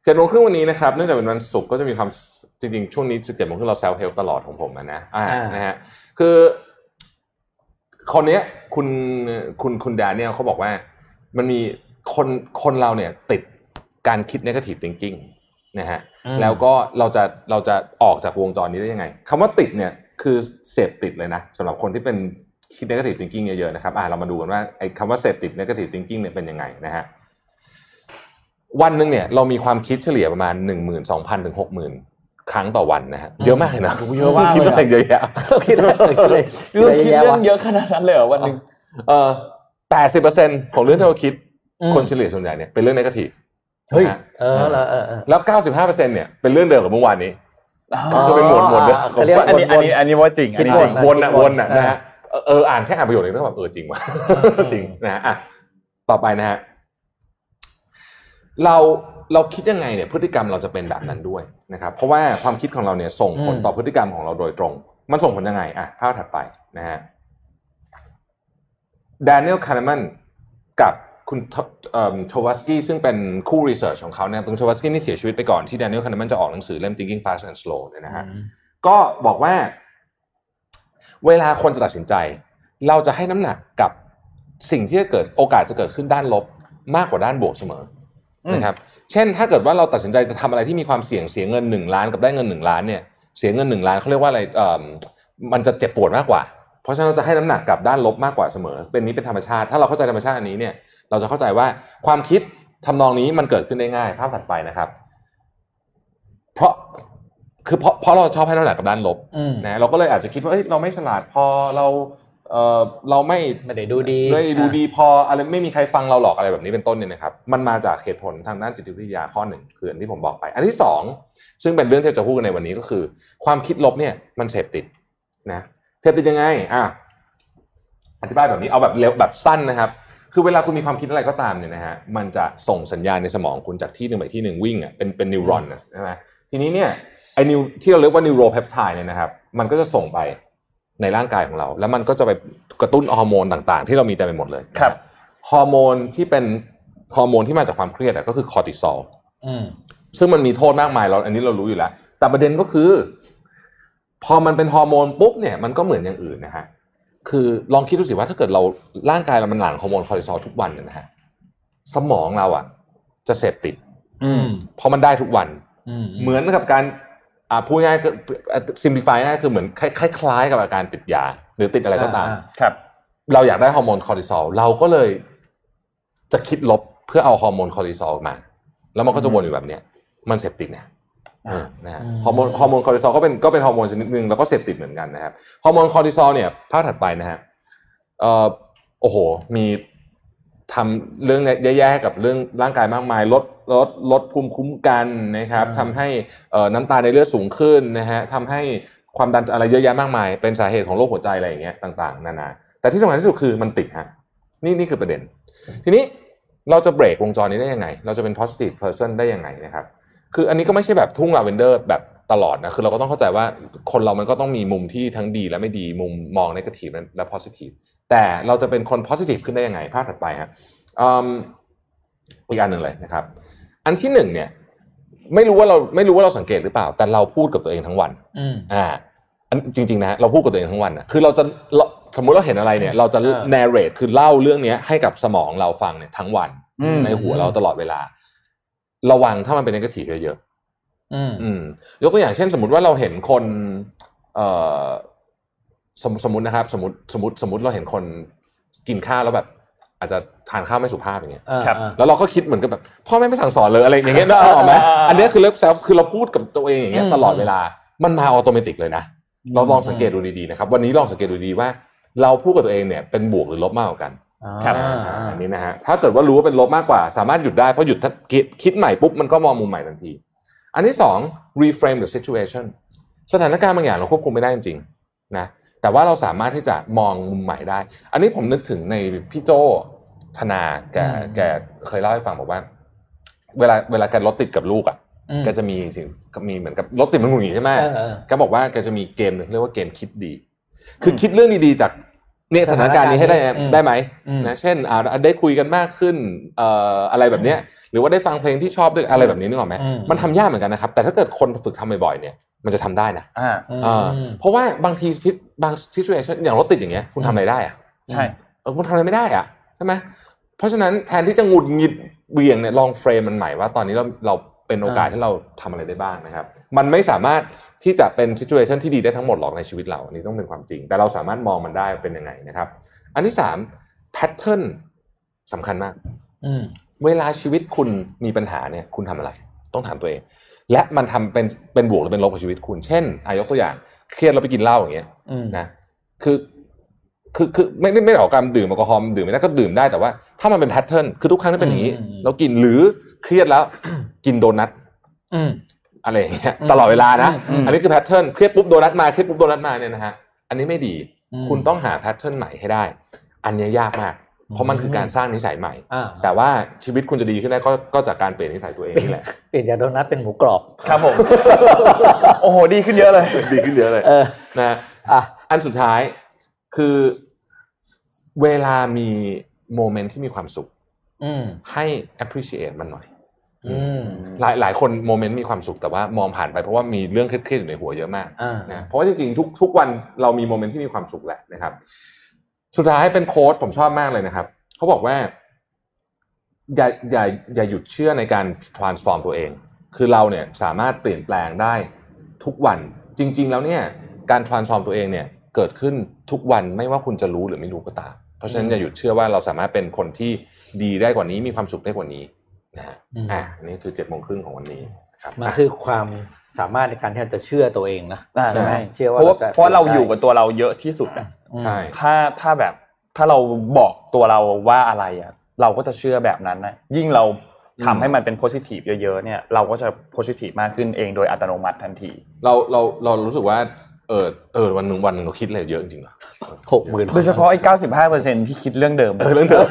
เจ็ดโมงครึ่งวันนี้นะครับเนื่องจากเป็นวันศุกร์ก็จะมีความจริงๆช่วงนี้เจ็ดโมงครึ่งเราเซลเฮลตลอดของผมอะนะอ่าอ่านนะฮะคือ คนเนี้ยคุณคุณคุณดาเนี่ยเขาบอกว่า มันมีคนคนเราเนี่ยติดการคิด negative thinking นะฮะอืมแล้วก็เราจะเราจะออกจากวงจรนี้ได้ยังไงคำว่าติดเนี่ยคือเสพติดเลยนะสำหรับคนที่เป็นคิด negative thinking เยอะๆนะครับอ่าเรามาดูกันว่าไอ้คำว่าเสพติด negative thinking เนี่ยเป็นยังไงนะฮะวันหนึ่งเนี่ยเรามีความคิดเฉลี่ยประมาณหนึ่งหมื่นสองพันถึงหกหมื่น ครั้งต่อวันนะฮะเยอะมากเลยนะเยอะมากเลยอะคิดว่าอะไรเยอะแยะคิดอะไรคิดอะไรเรื่องคิดะเรื่วะองเยอะขนาดนั้นเลยเหรอวันหนึ่งเออแปดสิบเปอร์เซ็นของเรื่องที่เราคิดอืมคนเฉลี่ยส่วนใหญ่เนี่ยเป็นเรื่อง negative เฮ้ยนะฮะเออแล้วเออเออแล้วเก้าสิบห้าเปอร์เซ็นเนี่ยเป็นเรื่องเดิมกับเมื่อวานนี้อ๋ออ๋อคือเป็นหมวดหมวดเดิมเขาเรียกว่าอันนี้อันนี้อันนี้ว่าจริงคิอัดนนี้บจทริงวนอะคิดววนนอะอะนะฮะเออเอออ่านแค่อ่านประโยคนึงก็แบบเออจริงว่ะจริงนะฮะอะต่อไปนะฮะเรา เราคิดยังไงเนี่ยพฤติกรรมเราจะเป็นแบบนั้นด้วยนะครับเพราะว่าความคิดของเราเนี่ยส่งผลอืมต่อพฤติกรรมของเราโดยตรง มันส่งผลยังไงอะภาพถัดไปนะฮะด a น i e l คาร์ m มันกับคุณโทวัสกี้ซึ่งเป็นคู่รีเสิร์ชของเขาเนี่ยคุณโทวัสกี้นี่เสียชีวิตไปก่อนที่ Daniel Kahneman จะออกหนังสือเล่ม Thinking Fast and Slow เนี่ยนะฮะก็บอกว่า เวลาคนจะตัดสินใจ เราจะให้น้ำหนักกับสิ่งที่จะเกิดโอกาสจะเกิดขึ้นด้านลบมากกว่าด้านบวกเสมออมนะครับเช่นถ้าเกิดว่าเราตัดสินใจจะทำอะไรที่มีความเสี่ยงเสียเงินหนึ่งล้านกับได้เงินหนึ่งล้านเนี่ยเสียเงินหนึ่งล้านเขาเรียกว่าอะไรเอ่อมันจะเจ็บปวดมากกว่า เพราะฉะนั้นเราจะให้น้ำหนักกับด้านลบมากกว่าเสมอ เป็นนี้เป็นธรรมชาติ ถ้าเราเข้าใจธรรมชาติอันนี้เนี่ยเราจะเข้าใจว่าความคิดทำนองนี้มันเกิดขึ้นได้ง่ายภาพถัดไปนะครับ เพราะคือเพราะเพราะเราชอบให้น้ำหนักกับด้านลบอืมนะเราก็เลยอาจจะคิดว่าเอ้ยเราไม่ฉลาดพอเรา เออเราไม่ไม่ได้ดูดีไม่ดูดีพออะไรไม่มีใครฟังเราหรอกอะไรแบบนี้เป็นต้นเนี่ยนะครับมันมาจากเหตุผลทางด้านจิตวิทยาข้อหนึ่งคืออันที่ผมบอกไป อันที่สองซึ่งเป็นเรื่องที่จะพูดกันในวันนี้ก็คือ ความคิดลบเนี่ยมันเสพติดนะเสพติดยังไงอะอธิบายแบบนี้เอาแบบเร็วแบบสั้นนะครับ คือเวลาคุณมีความคิดอะไรก็ตามเนี่ยนะฮะมันจะส่งสัญญาณในสมองคุณจากที่หนึ่งไปที่หนึ่งวิ่งอะเป็นเป็นนิวรอนนะใช่ไหมทีนี้เนี่ยไอ้นิวที่เราเรียกว่านิวโรเพปไทด์เนี่ยนะครับ มันก็จะส่งไป ในร่างกายของเรา แล้วมันก็จะไปกระตุ้นฮอร์โมนต่างๆ ที่เรามีเต็มไปหมดเลยครับฮอร์โมนที่เป็นฮอร์โมนที่มาจากความเครียดอะก็คือคอร์ติซอลอืมซึ่งมันมีโทษมากมายเราอันนี้เรารู้อยู่แล้ว แต่ประเด็นก็คือ พอมันเป็นฮอร์โมนปุ๊บเนี่ยมันก็เหมือนอย่างอื่นนะฮะคือลองคิดดูสิว่าถ้าเกิดเราร่างกายเรามันหลั่งฮอร์โมนคอร์ติซอลทุกวันเนี่ยนะฮะสมองเราอะจะเสพติด อืมเพราะมันได้ทุกวันอืมเหมือนกับการ อ่าพูดง่ายคือ simplify ง่ายคือเหมือนคล้ายคล้ายๆกับอาการติดยา หรือติดอะไรก็ตามครับ เราอยากได้ฮอร์โมนคอร์ติซอลเราก็เลยจะคิดลบเพื่อเอาฮอร์โมนคอร์ติซอลมา แล้วมันก็จะวนอยู่แบบเนี้ย มันเสพติดเนี่ยอ่านะฮะอืมฮอร์โมนฮอร์โมนคอร์ติซอลก็เป็นก็เป็นฮอร์โมนชนิดหนึ่งแล้วก็เสพติดเหมือนกันนะครับฮอร์โมนคอร์ติซอลเนี่ยภาพถัดไปนะฮะเอ่อโอ้โห มี ทำเรื่องแย่ๆกับเรื่องร่างกายมากมาย ลดลดลดภูมิคุ้มกันนะครับทำให้เอ่อน้ำตาลในเลือดสูงขึ้นนะฮะทำให้ความดันอะไรเยอะแยะมากมาย เป็นสาเหตุของโรคหัวใจอะไรอย่างเงี้ยต่างๆนานาแต่ที่สำคัญที่สุดคือมันติดฮะนี่นี่คือประเด็น ทีนี้เราจะเบรกวงจรนี้ได้ยังไง เราจะเป็น positive person ได้ยังไงนะครับ คืออันนี้ก็ไม่ใช่แบบทุ่งลาเวนเดอร์แบบตลอดนะ คือเราก็ต้องเข้าใจว่าคนเรามันก็ต้องมีมุมที่ทั้งดีและไม่ดี มุมมอง negative และ positive แต่เราจะเป็นคน positive ขึ้นได้ยังไงภาพถัดไปฮะอืมอีกอันหนึ่งเลยนะครับ อันที่หนึ่งเนี่ย ไม่รู้ว่าเราไม่รู้ว่าเราสังเกตหรือเปล่า แต่เราพูดกับตัวเองทั้งวันอืมอ่าอันจริงๆนะเราพูดกับตัวเองทั้งวันนะคือเราจะเราสมมุติเราเห็นอะไรเนี่ย เราจะอ่า narrate คือเล่าเรื่องเนี้ยให้กับสมองเราฟังเนี่ยทั้งวันอืมในหัวเราตลอดเวลา ระวังถ้ามันเป็น negative เยอะอืมๆอืมยกตัวอย่างเช่น สมมติว่าเราเห็นคน เอ่อ สมสมมตินะครับ สมมติสมมติสมมติเราเห็นคนกินข้าวแล้วแบบ อาจจะทานข้าวไม่สุภาพอย่างเงี้ยอ่าครับอ่าแล้วเราก็คิดเหมือนกับแบบพ่อแม่ไม่สั่งสอนเลยอะไรอย่างเงี้ยนึกออกไหมอ่าอันเนี้ยคือ love self คือเราพูดกับตัวเองอย่างเงี้ยอืมตลอดเวลามันมา automatic เลยนะเราลองสังเกตดูดีๆนะครับ วันนี้ลองสังเกตดูดีว่า เราพูดกับตัวเองเนี่ยเป็นบวกหรือลบมากกว่ากันครับอ่าอ่าอันนี้นะฮะถ้าเกิดว่ารู้ว่าเป็นลบมากกว่า สามารถหยุดได้เพราะหยุดถ้าคิดคิดใหม่ปุ๊บมันก็มองมุมใหม่ทันที อันที่สอง reframe the situation สถานการณ์บางอย่างเราควบคุมไม่ได้จริงๆนะ แต่ว่าเราสามารถที่จะมองมุมใหม่ได้ อันนี้ผมนึกถึงในพี่โจธนาแกอืมแกเคยเล่าให้ฟังบอกว่า เวลาเวลาแกรถติดกับลูกอะอืมแกจะมีสิ่งก็มีเหมือนกับรถติดมันหงุดหงิดใช่ไหมเออเออแกบอกว่าแกจะมีเกมหนึ่งเรียกว่าเกมคิดดี คือคิดเรื่องดีๆจาก เนี่ยสถานการณ์นี้ให้ได้อืมได้ไหมอืมนะเช่นอ่าได้คุยกันมากขึ้นเอ่ออะไรแบบเนี้ยหรือว่าได้ฟังเพลงที่ชอบด้วยอะไรแบบนี้นึกออกไหมอืมมันทำยากเหมือนกันนะครับ แต่ถ้าเกิดคนฝึกทำบ่อยๆเนี่ยมันจะทำได้นะอ่าอืมอ่าเพราะว่าบางทีทิศบาง situation อย่างรถติดอย่างเงี้ยคุณทำอะไรได้อะใช่เออคุณทำอะไรไม่ได้อะใช่ไหมเพราะฉะนั้นแทนที่จะหงุดหงิดเบี่ยงเนี่ยลอง frame มันใหม่ว่าตอนนี้เราเรา เป็นโอกาสอ่าที่เราทำอะไรได้บ้างนะครับ มันไม่สามารถที่จะเป็น situation ที่ดีได้ทั้งหมดหรอกในชีวิตเราอันนี้ต้องเป็นความจริง แต่เราสามารถมองมันได้เป็นยังไงนะครับ อันที่สาม pattern สำคัญมากอืมเวลาชีวิตคุณมีปัญหาเนี่ย คุณทำอะไร ต้องถามตัวเอง และมันทำเป็นเป็นบวกหรือเป็นลบกับชีวิตคุณ เช่นอายกตัวอย่าง เครียดเราไปกินเหล้าอย่างเงี้ยอืมนะคือคือคือไม่ไม่ไม่ได้ออกการดื่มแอลกอฮอล์ดื่มไม่ได้ก็ดื่มได้แต่ว่า ถ้ามันเป็น pattern คือทุกครั้งที่เป็นอย่างนี้อืมอืมเรากินหรือ เครียดแล้ว กินโดนัทอืมอะไรอย่างเงี้ยอืมตลอดเวลานะอืมอันนี้คือ pattern เครียดปุ๊บโดนัทมาเครียดปุ๊บโดนัทมาเนี่ยนะฮะอันนี้ไม่ดีอืมคุณต้องหา pattern ใหม่ให้ได้ อันเนี้ยยากมาก เพราะมันคือการสร้างนิสัยใหม่อ่าแต่ว่าชีวิตคุณจะดีขึ้นได้ก็ก็จากการเปลี่ยนนิสัยตัวเองนี่แหละเปลี่ยนจากโดนัทเป็นหมูกรอบครับผมโอ้โหดีขึ้นเยอะเลย ดีขึ้นเยอะเลยเออนะอะอันสุดท้ายคือเวลามี moment ที่มีความสุขอืมให้ appreciate มันหน่อยอืม หลายหลายคน moment มีความสุขแต่ว่ามองผ่านไปเพราะว่ามีเรื่องเครียดๆอยู่ในหัวเยอะมากอ่านะเพราะว่าจริงๆทุกทุกวันเรามีโมเมนต์ที่มีความสุขแหละนะครับ สุดท้ายเป็นโค้ดผมชอบมากเลยนะครับเขาบอกว่า อย่าอย่าอย่าหยุดเชื่อในการ transform ตัวเอง คือเราเนี่ยสามารถเปลี่ยนแปลงได้ทุกวัน จริง ๆ แล้วเนี่ยการ transform ตัวเองเนี่ยเกิดขึ้นทุกวันไม่ว่าคุณจะรู้หรือไม่รู้ก็ตาม เพราะฉะนั้นอย่าหยุดเชื่อว่าเราสามารถเป็นคนที่ดีได้กว่านี้มีความสุขได้กว่านี้ นะฮะอืมอะอันนี่คือเจ็ดโมงครึ่งของวันนี้ครับมันคือความสามารถในการที่เราจะเชื่อตัวเองนะอ่าใช่ไหมใช่เชื่อว่าเพราะว่าจะเพราะเราอยู่กับตัวเราเยอะที่สุดอะอืมใช่ถ้าถ้าแบบถ้าเราบอกตัวเราว่าอะไรอะเราก็จะเชื่อแบบนั้นนะยิ่งเราทำให้มันเป็น positive เยอะๆเนี่ยเราก็จะ positive มากขึ้นเองโดยอัตโนมัติทันที เราเราเรารู้สึกว่า เออเออวันหนึ่งวันหนึ่งเราคิดอะไรเยอะจริงๆเหรอหกหมื่นโดยเฉพาะไอ้95%ที่คิดเรื่องเดิมเออเรื่องเดิม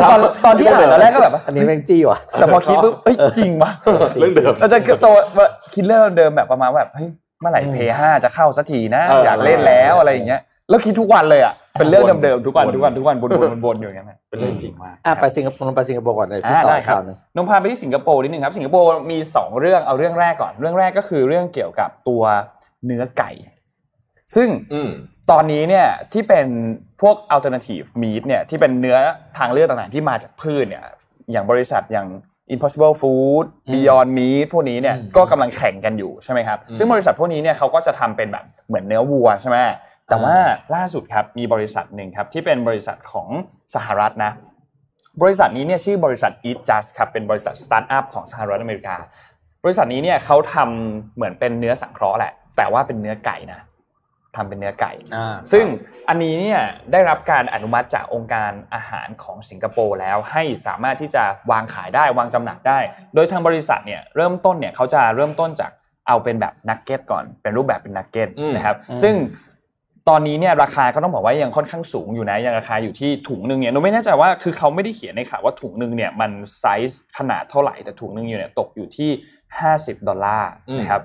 ตอนตอนที่อ่านตอนแรกก็แบบว่าอันนี้แม่งจี้ว่ะแต่พอคิดปุ๊บเอ้ยจริงวะเรื่องเดิมเราจะโตว่าคิดเรื่องเดิมแบบประมาณว่าแบบเฮ้ยเมื่อไหร่อืมเพย์ห้าจะเข้าสักทีนะเออออยากเล่นแล้วอะไรอย่างเงี้ยแล้วคิดทุกวันเลยอะเป็นเรื่องเดิมๆทุกวันวนทุกวันทุกวันวนๆวนๆอยู่อย่างนั้นนะเป็นเรื่องจริงมากอะไปสิงคโปร์ไปสิงคโปร์ก่อนเลยพี่อ่าต่อได้ครับข่าวหนึ่งนมพาไปที่สิงคโปร์นิดนึงครับสิงคโปร์มีสองเรื่องเอาเรื่องแรกก่อนเรื่องแรกก็คือเรื่องเกี่ยวกับตัวเนื้อไก่ ซึ่งอืมตอนนี้เนี่ยที่เป็นพวก alternative meat เนี่ยที่เป็นเนื้อทางเลือกต่างๆที่มาจากพืชเนี่ยอย่างบริษัทอย่าง Impossible Food อืม Beyond Meat พวกนี้เนี่ยอืมก็กำลังแข่งกันอยู่ใช่ไหมครับอืมซึ่งบริษัทพวกนี้เนี่ยเขาก็จะทำเป็นแบบเหมือนเนื้อวัวใช่ไหมแต่ว่าล่าสุดครับมีบริษัทหนึ่งครับที่เป็นบริษัทของสหรัฐนะ บริษัทนี้เนี่ยชื่อบริษัท Eat Just ครับเป็นบริษัทสตาร์ทอัพของสหรัฐอเมริกา บริษัทนี้เนี่ยเขาทำเหมือนเป็นเนื้อสังเคราะห์แหละ แต่ว่าเป็นเนื้อไก่นะ ทำเป็นเนื้อไก่อ่าซึ่งอันนี้เนี่ยได้รับการอนุมัติจากองค์การอาหารของสิงคโปร์แล้วให้สามารถที่จะวางขายได้วางจำหน่ายได้ โดยทางบริษัทเนี่ยเริ่มต้นเนี่ยเขาจะเริ่มต้นจากเอาเป็นแบบนักเก็ตก่อนเป็นรูปแบบเป็นนักเก็ตอืมนะครับอืมซึ่งตอนนี้เนี่ยราคาก็ต้องบอกว่ายังค่อนข้างสูงอยู่นะยังราคาอยู่ที่ถุงหนึ่งเนี่ยหนูไม่แน่ใจว่าคือเขาไม่ได้เขียนในข่าวว่าถุงหนึ่งเนี่ยมันไซส์ขนาดเท่าไหร่แต่ถุงหนึ่งอยู่เนี่ยตกอยู่ที่ 50 ดอลลาร์นะครับ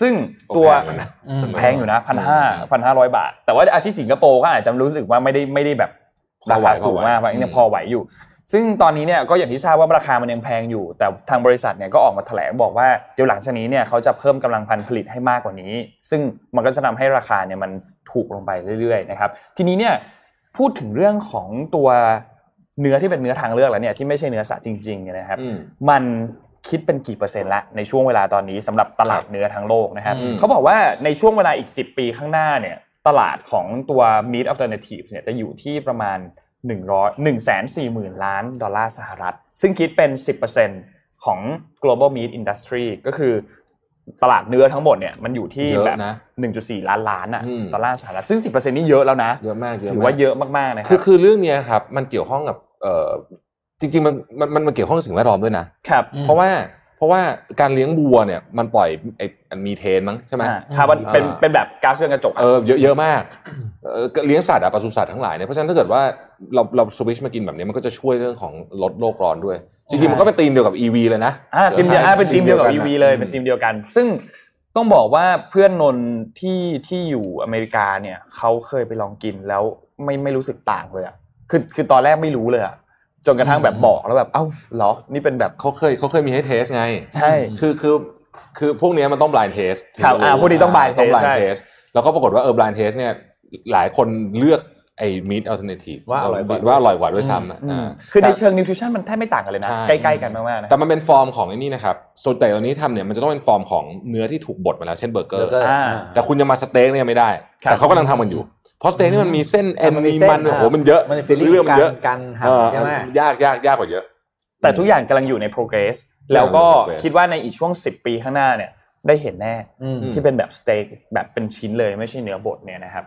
ซึ่งตัวแพงเหมือนกันนะอืมแพงอยู่นะพันห้าพันห้าร้อยบาท แต่ว่าอาที่สิงคโปร์ก็อาจจะรู้สึกว่าไม่ได้ไม่ได้แบบพอราไหวคาสูงมากพอไหวว่ายังพอไหวอยู่ ซึ่งตอนนี้เนี่ยก็อย่างที่ทราบว่าราคามันยังแพงอยู่ แต่ทางบริษัทเนี่ยก็ออกมาแถลงบอกว่าเดี๋ยวหลังจากนี้เนี่ยเขาจะเพิ่มกำลังพันผลิตให้มากกว่านี้ ซึ่งมันก็จะทำให้ราคาเนี่ยมันถูกลงไปเรื่อยๆนะครับ ทีนี้เนี่ยพูดถึงเรื่องของตัวเนื้อที่เป็นเนื้อทางเลือกแล้วเนี่ยที่ไม่ใช่เนื้อสัตว์จริงๆเนี่ยนะครับอืมมัน คิดเป็นกี่เปอร์เซ็นต์ละในช่วงเวลาตอนนี้สำหรับตลาดเนื้อทั้งโลกนะครับอืมเขาบอกว่าในช่วงเวลาอีก 10 ปีข้างหน้าเนี่ยตลาดของตัว meat alternatives เนี่ยจะอยู่ที่ประมาณ 100 1 4 0 0 0 0 ล้านดอลลาร์สหรัฐ ซึ่งคิดเป็น 10%ของ global meat industry ก็คือตลาดเนื้อทั้งหมดเนี่ยมันอยู่ที่เยอะแบบนะ1.4ล้านล้านอะอืมดอลลาร์สหรัฐซึ่ง10%นี่เยอะแล้วนะเยอะมากเยอะถือมากว่าเยอะมากๆนะคคืรัอบคือเรื่องเนี้ยครับมันเกี่ยวข้องกับเอ่อ จริงๆมันมันมันมันเกี่ยวข้องกับสิ่งแวดล้อมด้วยนะครับอืมเพราะว่าเพราะว่าการเลี้ยงวัวเนี่ยมันปล่อยไอ้อันมีเทนมั้งใช่ไหมอ่าคาร์บอนเป็นอ่าเป็นแบบก๊าซเรือนกระจกอะเออเยอะเยอะมากเออเลี้ยงสัตว์อะปศุสัตว์ทั้งหลายเนี่ยเพราะฉะนั้นถ้าเกิดว่าเราเราสวิชมากินแบบนี้มันก็จะช่วยเรื่องของลดโลกร้อนด้วย จริงๆมันก็เป็นธีมเดียวกับ EV เลยนะอ่าทีมเดียวอ่าเป็นทีมเดียวกับธี EV นะเลยเป็นทีมเดียวกัน ซึ่งต้องบอกว่าเพื่อนนนท์ที่ที่อยู่อเมริกาเนี่ยเขาเคยไปลองกินแล้วไม่ไม่รู้สึกต่างเลยอะคือคือตอนแรกไม่รู้เลยอะ จนกระทั่งแบบบอกแล้วแบบเอ้าเหรอนี่เป็นแบบเขาเคยเขาเคยมีให้ test ไง ใช่คือคือคือพวกเนี้ยมันต้อง blind test ครับอ่าพวกนี้ต้อง blind ต้อง test blind ใช่ test แล้วก็ปรากฏว่าเออ blind test เนี่ยหลายคนเลือกไอ้ meat alternative ว่าอร่อยกว่าว่าอร่อยกว่าด้วยซ้ำอะอืมอ่าคือในแต่เชิง nutrition มันแทบไม่ต่างกันเลยนะใช่ใกล้ๆกันมากๆนะแต่มันเป็นฟอร์มของไอ้นี่นะครับส่วนแต่ตัวนี้ทำเนี่ยมันจะต้องเป็นฟอร์มของเนื้อที่ถูกบดมาแล้วเช่นเบอร์เกอร์แล้วก็อ่าแต่คุณจะมาสเต็กเนี่ยไม่ได้ครับแต่เขากำลังทำกันอยู่ เพราะสเต็กนี่มันมีเส้นเอ็นมันมีมีเส้นมันโอ้โหอะมันเยอะมันฟีลลิ่งเรื่องมันการเยอะการเออทำใช่ไหมยากยากยากกว่าเยอะ แต่ทุกอย่างกำลังอยู่ใน progress แล้วก็ progress คิดว่าในอีกช่วง 10 ปีข้างหน้าเนี่ยได้เห็นแน่อืมที่เป็นแบบสเต็กแบบเป็นชิ้นเลยไม่ใช่เนื้อบดเนี่ยนะครับ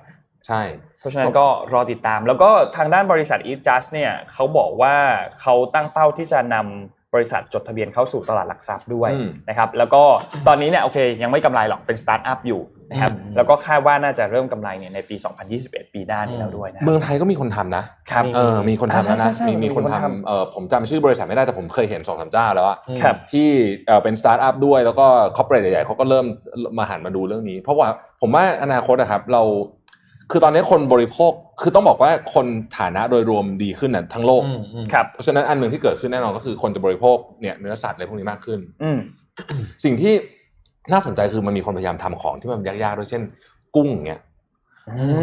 ใช่ เพราะฉะนั้นก็รอติดตาม แล้วก็ทางด้านบริษัท Eat Just เนี่ยเขาบอกว่าเขาตั้งเป้าที่จะนำ บริษัทจดทะเบียนเข้าสู่ตลาดหลักทรัพย์ด้วยอืมนะครับแล้วก็ตอนนี้เนี่ยโอเคยังไม่กำไรหรอกเป็นสตาร์ทอัพอยู่นะครับอืมแล้วก็คาดว่าน่าจะเริ่มกำไรเนี่ยในปี 2021 ปีหน้านี้แล้วด้วยนะเมืองไทยก็มีคนทำนะครับเออมีคนทำแล้วอ่านะใช่ใช่มีมีคนมีคนทำทำเออผมจำชื่อบริษัทไม่ได้แต่ผมเคยเห็นสองสามเจ้าแล้วอะครับที่เออเป็นสตาร์ทอัพด้วยแล้วก็ corporate ใหญ่ๆเขาก็เริ่มมาหันมาดูเรื่องนี้ เพราะว่าผมว่าอนาคตนะครับเรา คือตอนนี้คนบริโภคคือต้องบอกว่าคนฐานะโดยรวมดีขึ้นนะทั้งโลกอืมอืมครับเพราะฉะนั้นอันหนึ่งที่เกิดขึ้นแน่นอนก็คือคนจะบริโภคเนี่ยเนื้อสัตว์อะไรพวกนี้มากขึ้นอืมสิ่งที่น่าสนใจคือมันมีคนพยายามทำของที่มันยากๆด้วยเช่น กุ้งอย่างเงี้ย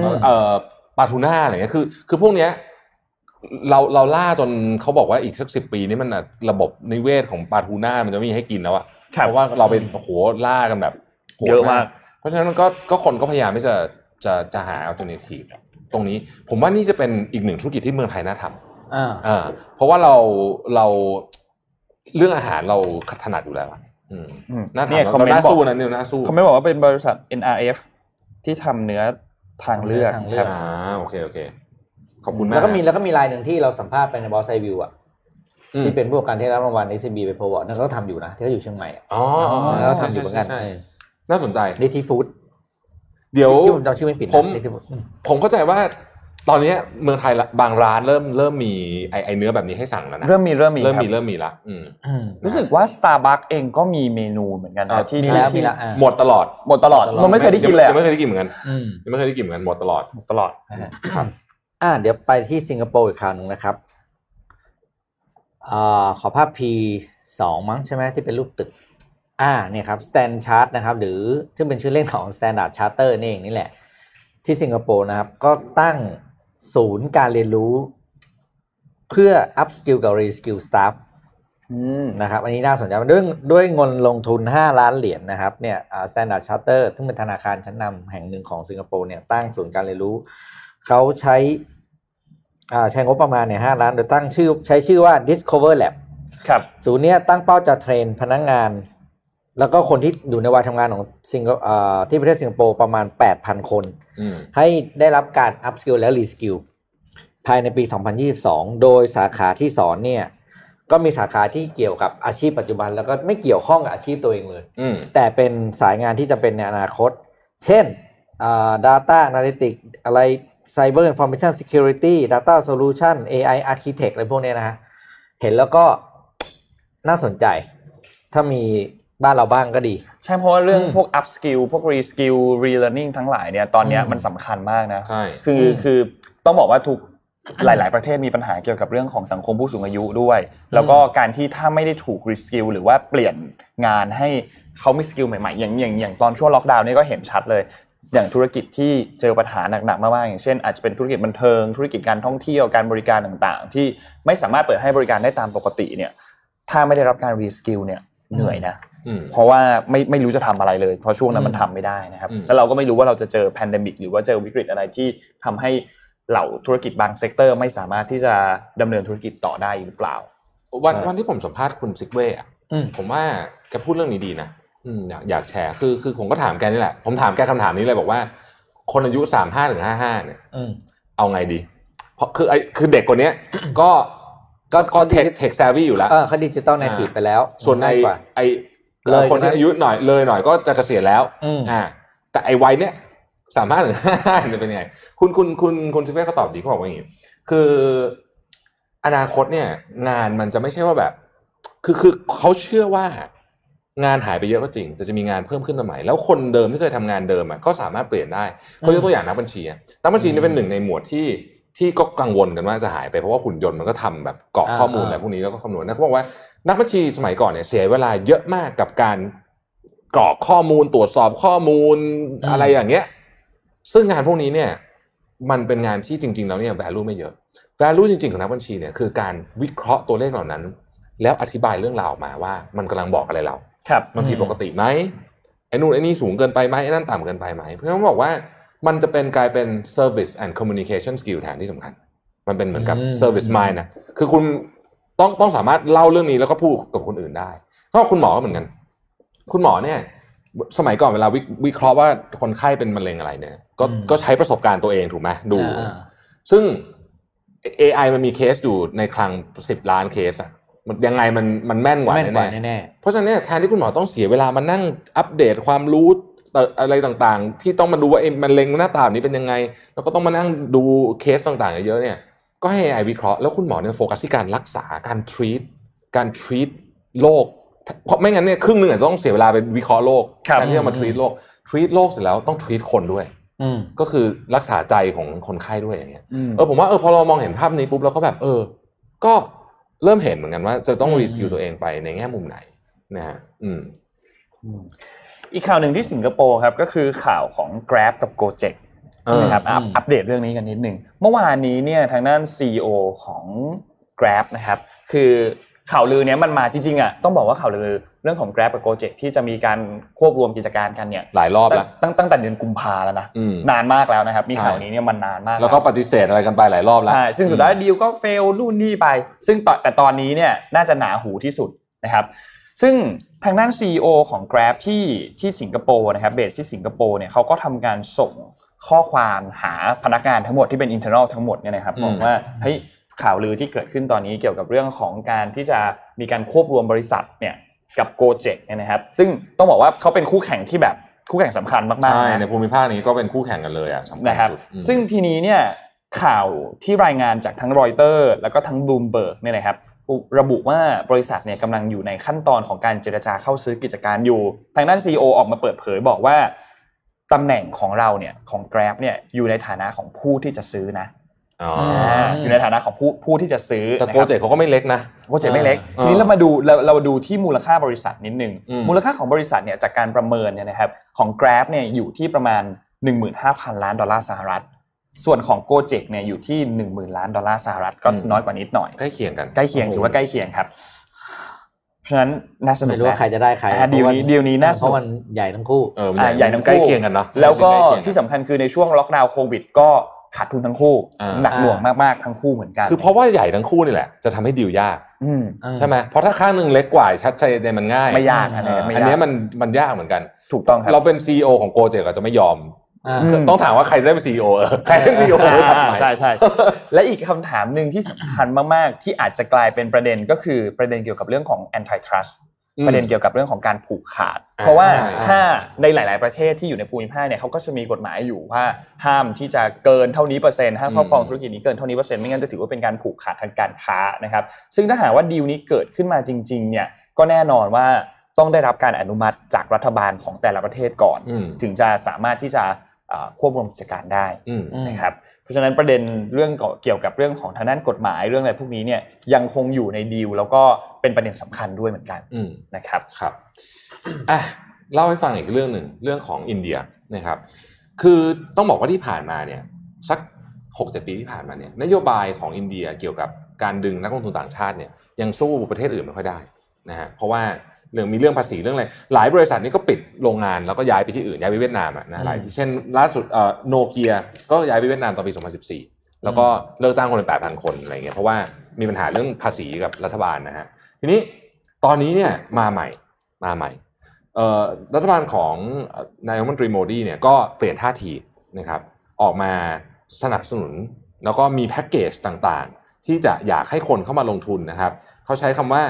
มเอ่อปลาทูน่าอะไรเงี้ยคือ คือพวกเนี้ยเราเราล่าจนเขาบอกว่าอีกสักสิบปีนี่มันน่ะระบบนิเวศของปลาทูน่ามันจะไม่มีให้กินแล้วอะครับเพราะว่าเราเป็นโอ้โหล่ากันแบบโหดเยอะมาก เพราะฉะนั้นก็ก็คนก็พยายามที่จะ จะจะหา alternative ตรงนี้ผมว่านี่จะเป็นอีกหนึ่งธุรกิจที่เมืองไทยน่าทำอ่าอ่าเพราะว่าเราเราเรื่องอาหารเราถนัดอยู่แล้วอะอืมอืมน่าทำเนี่ยเราคอมเมนต์น่าบอกสู้นะเนี่ยน่าสู้เขาไม่บอกว่าเป็นบริษัท NRF ที่ทำเนื้อทางเลือกทางเลืคอรักบอ่าโอเคโอเคขอบคุณมากแล้วก็มีแล้วก็มีรายหนึ่งที่เราสัมภาษณ์ไปในบอสไซวิวอะอืมที่เป็นพวกการที่รับรางวัล s อ b ไปโพวอร์ดนั่นเขาก็ทำอยู่นะที่เขาอยู่เชียงใหม่อะอ๋ออ๋ออ๋อแล้วก็ทำอยู่เหมือนกันใช่ใช่ใช่น่าสนใจเนทีฟู้ด เดี๋ยวที่ผมจำชื่อไม่ผิดนะผม Native Food อืมผมเข้าใจว่าตอนเนี้ยเมืองไทยละบางร้านเริ่มเริ่มมีไอไอเนื้อแบบนี้ให้สั่งแล้วนะเริ่มมีเริ่มมีเริ่มคบมีเริ่มมีละอืมอืมรู้สึกว่า Starbucks เองก็มีเมนูเหมือนกันอ่านะที่มีที่แล้วที่มีแล้วอ่าหมดตลอดหมดตลอดหมดตลอดมันไม่เคยได้กินเลยยังอะไม่เคยได้กินเหมือนกันอืมยังไม่เคยได้กินเหมือนกันหมดตลอดหมดตลอดครับ อ่า เดี๋ยวไปที่สิงคโปร์อีกคราวหนึงนะครับอ่าขอภาพ P สองมั้งใช่ไหมที่เป็นรูปตึก อ่าเนี่ยครับ Stand Chart นะครับ หรือซึ่งเป็นชื่อเล่นของ Standard Charter นี่เองนี่แหละ ที่สิงคโปร์นะครับ ก็ตั้งศูนย์การเรียนรู้เพื่อ up skill กับ re skill staff อืมนะครับ อันนี้น่าสนใจด้วยด้วยเงินลงทุน 5 ล้านเหรียญนะครับเนี่ยอ่า Standard Charter ซึ่งเป็นธนาคารชั้นนำแห่งหนึ่งของสิงคโปร์เนี่ยตั้งศูนย์การเรียนรู้ เขาใช้อ่าใช้งบประมาณเนี่ย5ล้านโดยตั้งชื่อใช้ชื่อว่า Discover Lab ครับศูนย์เนี้ยตั้งเป้าจะเทรนพนักงาน แล้วก็คนที่อยู่ในวัยทำงานของสิงคอ่าที่ประเทศสิงคโปร์ประมาณ 8,000 คนอืมให้ได้รับการ up skill และ re skill ภายในปี 2022 โดยสาขาที่สอนเนี่ย ก็มีสาขาที่เกี่ยวกับอาชีพปัจจุบัน แล้วก็ไม่เกี่ยวข้องกับอาชีพตัวเองเลยอืมแต่เป็นสายงานที่จะเป็นในอนาคต เช่นอ่า data analytics อะไร cyber information security data solution AI architect อะไรพวกเนี้ยนะฮะเห็นแล้วก็น่าสนใจถ้ามี บ้านเราบ้างก็ดี ใช่เพราะว่าเรื่องอืมพวก upskill พวก reskill relearning ทั้งหลายเนี่ยตอนเนี้ยอืมมันสำคัญมากนะใช่คืออืมคือต้องบอกว่าทุกหลาย ๆ ประเทศมีปัญหาเกี่ยวกับเรื่องของสังคมผู้สูงอายุด้วย แล้วก็การที่ถ้าไม่ได้ถูก reskill หรือว่าเปลี่ยนงานให้เขามี skill ใหม่ ๆ อย่างอย่างอย่างตอนช่วงล็อกดาวน์นี่ก็เห็นชัดเลย อย่างธุรกิจที่เจอปัญหาหนัก ๆ มาก ๆ อย่างเช่นอาจจะเป็นธุรกิจบันเทิง ธุรกิจการท่องเที่ยวการบริการต่าง ๆ ที่ไม่สามารถเปิดให้บริการได้ตามปกติเนี่ย ถ้าไม่ได้รับการ reskill เนี่ยเหนื่อยนะอืม เพราะว่าไม่ไม่รู้จะทำอะไรเลย เพราะช่วงนั้นมันทำไม่ได้นะครับอืมแล้วเราก็ไม่รู้ว่าเราจะเจอ pandemic หรือว่าเจอวิกฤตอะไรที่ทำให้เหล่าธุรกิจบาง sectorอร์ ไม่สามารถที่จะดำเนินธุรกิจต่อได้หรือเปล่า วันใช่วันที่ผมสัมภาษณ์คุณ Sigve อะอืมผมว่าแกพูดเรื่องนี้ดีนะอืมอยากอยากแชร์คือคือผมก็ถามแกนี่แหละ ผมถามแกคำถามนี้เลยบอกว่า คนอายุสามห้าถึงห้าห้าเนี่ยอืมเอาไงดี เพราะคือไอคือเด็กกว่าเนี้ยก็ก็ก็ tech tech savvy อยู่แล้วเออเขา digital native ไปแล้ว ส่วนไอง่ายกว่าไอ เลยคนที่ใช่ไหมอายุหน่อยเลยหน่อยก็จะเกษียณแล้วอืมอ่า แต่ไอวัยเนี้ยสามห้าถึงห้าห้าเนี่ยเป็นยังไง คุณคุณคุณคุณซิเว่เขาตอบดีเขาบอกว่าอย่างนี้คืออนาคตเนี่ย งานมันจะไม่ใช่ว่าแบบ คือคือเขาเชื่อว่างานหายไปเยอะก็จริง แต่จะมีงานเพิ่มขึ้นมาใหม่ แล้วคนเดิมที่เคยทำงานเดิมอะก็สามารถเปลี่ยนได้เขายกตัวอย่างนักบัญชีอะนักบัญชีนี่เป็นหนึ่งในหมวดที่ที่ก็กังวลกันว่าจะหายไปเพราะว่าหุ่นยนต์มันก็ทำแบบกรอกข้อมูลอะไรพวกนี้แล้วก็คำนวณนะเขาบอกว่า นักบัญชีสมัยก่อนเนี่ยเสียเวลาเยอะมากกับการกรอกข้อมูลตรวจสอบข้อมูลอืมอะไรอย่างเงี้ย ซึ่งงานพวกนี้เนี่ย มันเป็นงานที่จริง ๆ แล้วเนี่ย value ไม่เยอะ value จริง ๆ ของนักบัญชีเนี่ยคือการวิเคราะห์ตัวเลขเหล่านั้น แล้วอธิบายเรื่องราวออกมาว่า มันกำลังบอกอะไรเรา ครับมันผิดปกติไหมไอ้นู่นไอ้นี่สูงเกินไปไหมไอ้นั่นต่ำเกินไปไหมเพราะฉะนั้นบอกว่ามันจะเป็นกลายเป็น service and communication skill แทนที่สำคัญ มันเป็นเหมือนกับอืม service mind นะคือคุณ ต้องต้องสามารถเล่าเรื่องนี้แล้วก็พูดกับคนอื่นได้เพราะคุณหมอก็เหมือนกัน คุณหมอเนี่ย สมัยก่อนเวลาวิวิเคราะห์ว่าคนไข้เป็นมะเร็งอะไรเนี่ย ก็อืมก็ใช้ประสบการณ์ตัวเองถูกไหมดูอ่าซึ่ง AI มันมีเคสอยู่ในคลังสิบล้านเคสอะมันยังไงมันมันแม่นกว่าแม่นกว่าแน่ๆแน่เพราะฉะนั้นเนี่ยแทนที่คุณหมอต้องเสียเวลามานั่งอัปเดตความรู้เอ่ออะไรต่างๆ ที่ต้องมาดูว่าเอ๊ะมันเล็งหน้าตาแบบนี้เป็นยังไง แล้วก็ต้องมานั่งดูเคสต่างๆเยอะๆเนี่ย ก็ให้ AI วิเคราะห์แล้วคุณหมอเนี่ยโฟกัสที่การรักษาการ treat การ treat โรคเพราะไม่งั้นเนี่ยครึ่งหนึ่งอาจจะต้องเสียเวลาไปวิเคราะห์โรคครับแทนที่จะมา treat โรค treat โรคเสร็จแล้วต้อง treat คนด้วยๆอืมก็คือรักษาใจของคนไข้ด้วยอย่างเงี้ยอืมเออผมว่าเออพอเรามองเห็นภาพนี้ปุ๊บเราก็แบบเออ ก็เริ่มเห็นเหมือนกันว่า จะต้องอืม reskill ตัวเองไปในแง่มุมไหนนะฮะอืมอีกข่าวหนึ่งที่สิงคโปร์ครับ ก็คือข่าวของ Grab กับ Gojek เออ นะครับอัปอืมอัปเดตเรื่องนี้กันนิดหนึ่งเมื่อวานนี้เนี่ยทางด้าน CEO ของ Grab นะครับคือข่าวลือเนี้ยมันมาจริงๆอะต้องบอกว่าข่าวลือเรื่องของ Grab กับ Gojek ที่จะมีการควบรวมกิจการกันเนี่ยหลายรอบแล้วตั้งตั้งแต่เดือนกุมภาแล้วนะอืมนานมากแล้วนะครับมีใช่ข่าวนี้เนี่ยมันนานมาก แล้วก็ปฏิเสธอะไรกันไปหลายรอบแล้วใช่ซึ่งสุดท้ายดีลก็เฟลนู่นนี่ไป ซึ่งตอนแต่ตอนนี้เนี่ยน่าจะหนาหูที่สุดนะครับซึ่งทางด้าน CEO ของ Grab ที่ที่สิงคโปร์นะครับเบสที่สิงคโปร์เนี่ยเขาก็ทำการส่ง ข้อความหาพนักงานทั้งหมดที่เป็น internal ทั้งหมดเนี่ยนะครับอืมบอกว่าเฮ้ยข่าวลือที่เกิดขึ้นตอนนี้เกี่ยวกับเรื่องของการที่จะมีการควบรวมบริษัทเนี่ยกับ Gojek เนี่ยนะครับ ซึ่งต้องบอกว่าเขาเป็นคู่แข่งที่แบบคู่แข่งสำคัญมากๆใช่นะในภูมิภาคนี้ก็เป็นคู่แข่งกันเลยอะสำคัญนะครับสุดอืมซึ่งทีนี้เนี่ยข่าวที่รายงานจากทั้งรอยเตอร์ แล้วก็ทั้งบลูมเบิร์กเนี่ยนะครับระบุว่าบริษัทเนี่ยกำลังอยู่ในขั้นตอนของการเจรจาเข้าซื้อกิจการอยู่ ทางด้าน CEO ออกมาเปิดเผยบอกว่า ตำแหน่งของเราเนี่ยของ Grab เนี่ยอยู่ในฐานะของผู้ที่จะซื้อนะอ๋ออ่าอยู่ในฐานะของผู้ผู้ที่จะซื้อแต่นะครับ Gojek เขาก็ไม่เล็กนะ Gojek ไม่เล็กอ่าทีนี้เรามาดูเราเรามาดูที่มูลค่าบริษัทนิดนึงอืมมูลค่าของบริษัทเนี่ยจากการประเมินเนี่ยนะครับของ Grab เนี่ยอยู่ที่ประมาณ 15,000 ล้านดอลลาร์สหรัฐ ส่วนของ Gojek เนี่ยอยู่ที่ 10,000 ล้านดอลลาร์สหรัฐก็น้อยกว่านิดหน่อยใกล้เคียงกันใกล้เคียงถือว่าใกล้เคียงครับ เพราะฉะนั้นน่าสนุกนะไม่รู้ว่าใครจะได้ใครอ่าดีลนี้ดีลนี้น่าสเพนุราะมันใหญ่ทั้งคู่เออมันอ่าใหญ่ทั้งคู่ใกล้เคียงกันเนาะแล้วก็ใกล้เคียงที่สำคัญคือในช่วงล็อกดาวน์โควิด ก็ขาดทุนทั้งคู่อ่าหนักหน่วงมากๆทั้งคู่เหมือนกัน คือเพราะว่าใหญ่ทั้งคู่นี่แหละจะทำให้ดีลยากอืมใช่ไหมเพราะถ้าข้างหนึ่งเล็กกว่าชัดใจในมันง่ายไม่ยากอันเอนี้อไม่อันยากเนี้ยมันมันยากเหมือนกัน ถูกต้องครับเราเป็นซีอของโกเจกจะไม่ยอมอ่าอืม ต้องถามว่าใครจะได้เป็นซีอใครเป็นซีออ่าใช่ใช่และอีกคำถามหนึ่งที่สำคัญมากๆ ที่อาจจะกลายเป็นประเด็นก็คือประเด็นเกี่ยวกับเรื่องของ antitrust อืมประเด็นเกี่ยวกับเรื่องของการผูกขาดอ่าเพราะว่าใช่ถ้าในหลาย ๆประเทศที่อยู่ในภูมิภาคเนี่ยเขาก็จะมีกฎหมายอยู่ว่าห้ามที่จะเกินเท่านี้เปอร์เซ็นต์ห้ามครอบครองธุรกิจนี้เกินเท่านี้เปอร์เซ็นต์ไม่งั้นจะถือว่าเป็นการผูกขาดทางการค้านะครับซึ่งถ้าหากว่าดีลนี้เกิดขึ้นมาจริง ๆ เนี่ยก็แน่นอนว่าต้องได้รับการอนุมัติจากรัฐบาลของแต่ละประเทศก่อนอืมถึงจะสามารถที่จะเอ่อ ควบรวมกิจการได้อืมนะครับเพราะราะฉะนั้นประเด็นเรื่องเกี่ยวกับเรื่องของทางด้านกฎหมายเรื่องอะไรพวกนี้เนี่ยยังคงอยู่ในดีลแล้วก็เป็นประเด็นสำคัญด้วยเหมือนกันอืมนะครับครับอะเล่าให้ฟังอีกเรื่องหนึ่งเรื่องของอินเดียนะครับ คือต้องบอกว่าที่ผ่านมาเนี่ยสักหกเจ็ดปีที่ผ่านมาเนี่ยนโยบายของอินเดียเกี่ยวกับการดึงนักลงทุนต่างชาติเนี่ยยังสู้ประเทศอื่นไม่ค่อยได้นะฮะเพราะว่า เรื่องมีเรื่องภาษีเรื่องอะไรหลายบริษัทนี่ก็ปิดโรงงานแล้วก็ย้ายไปที่อื่นย้ายไปเวียดนามอะนะหลายเช่นล่าสุดเอ่อโนเกียก็ย้ายไปเวียดนามตอนปี 2014 แล้วก็เลิกจ้างคนเป็น8,000 คนอะไรเงี้ยเพราะว่ามีปัญหาเรื่องภาษีกับรัฐบาลนะฮะทีนี้ตอนนี้เนี่ยมาใหม่มาใหม่เอ่อรัฐบาลของนายกรัฐมนตรีโมดีเนี่ยก็เปลี่ยนท่าทีนะครับออกมาสนับสนุน แล้วก็มีแพ็กเกจต่างๆ ที่จะอยากให้คนเข้ามาลงทุนนะครับเขาใช้คำว่า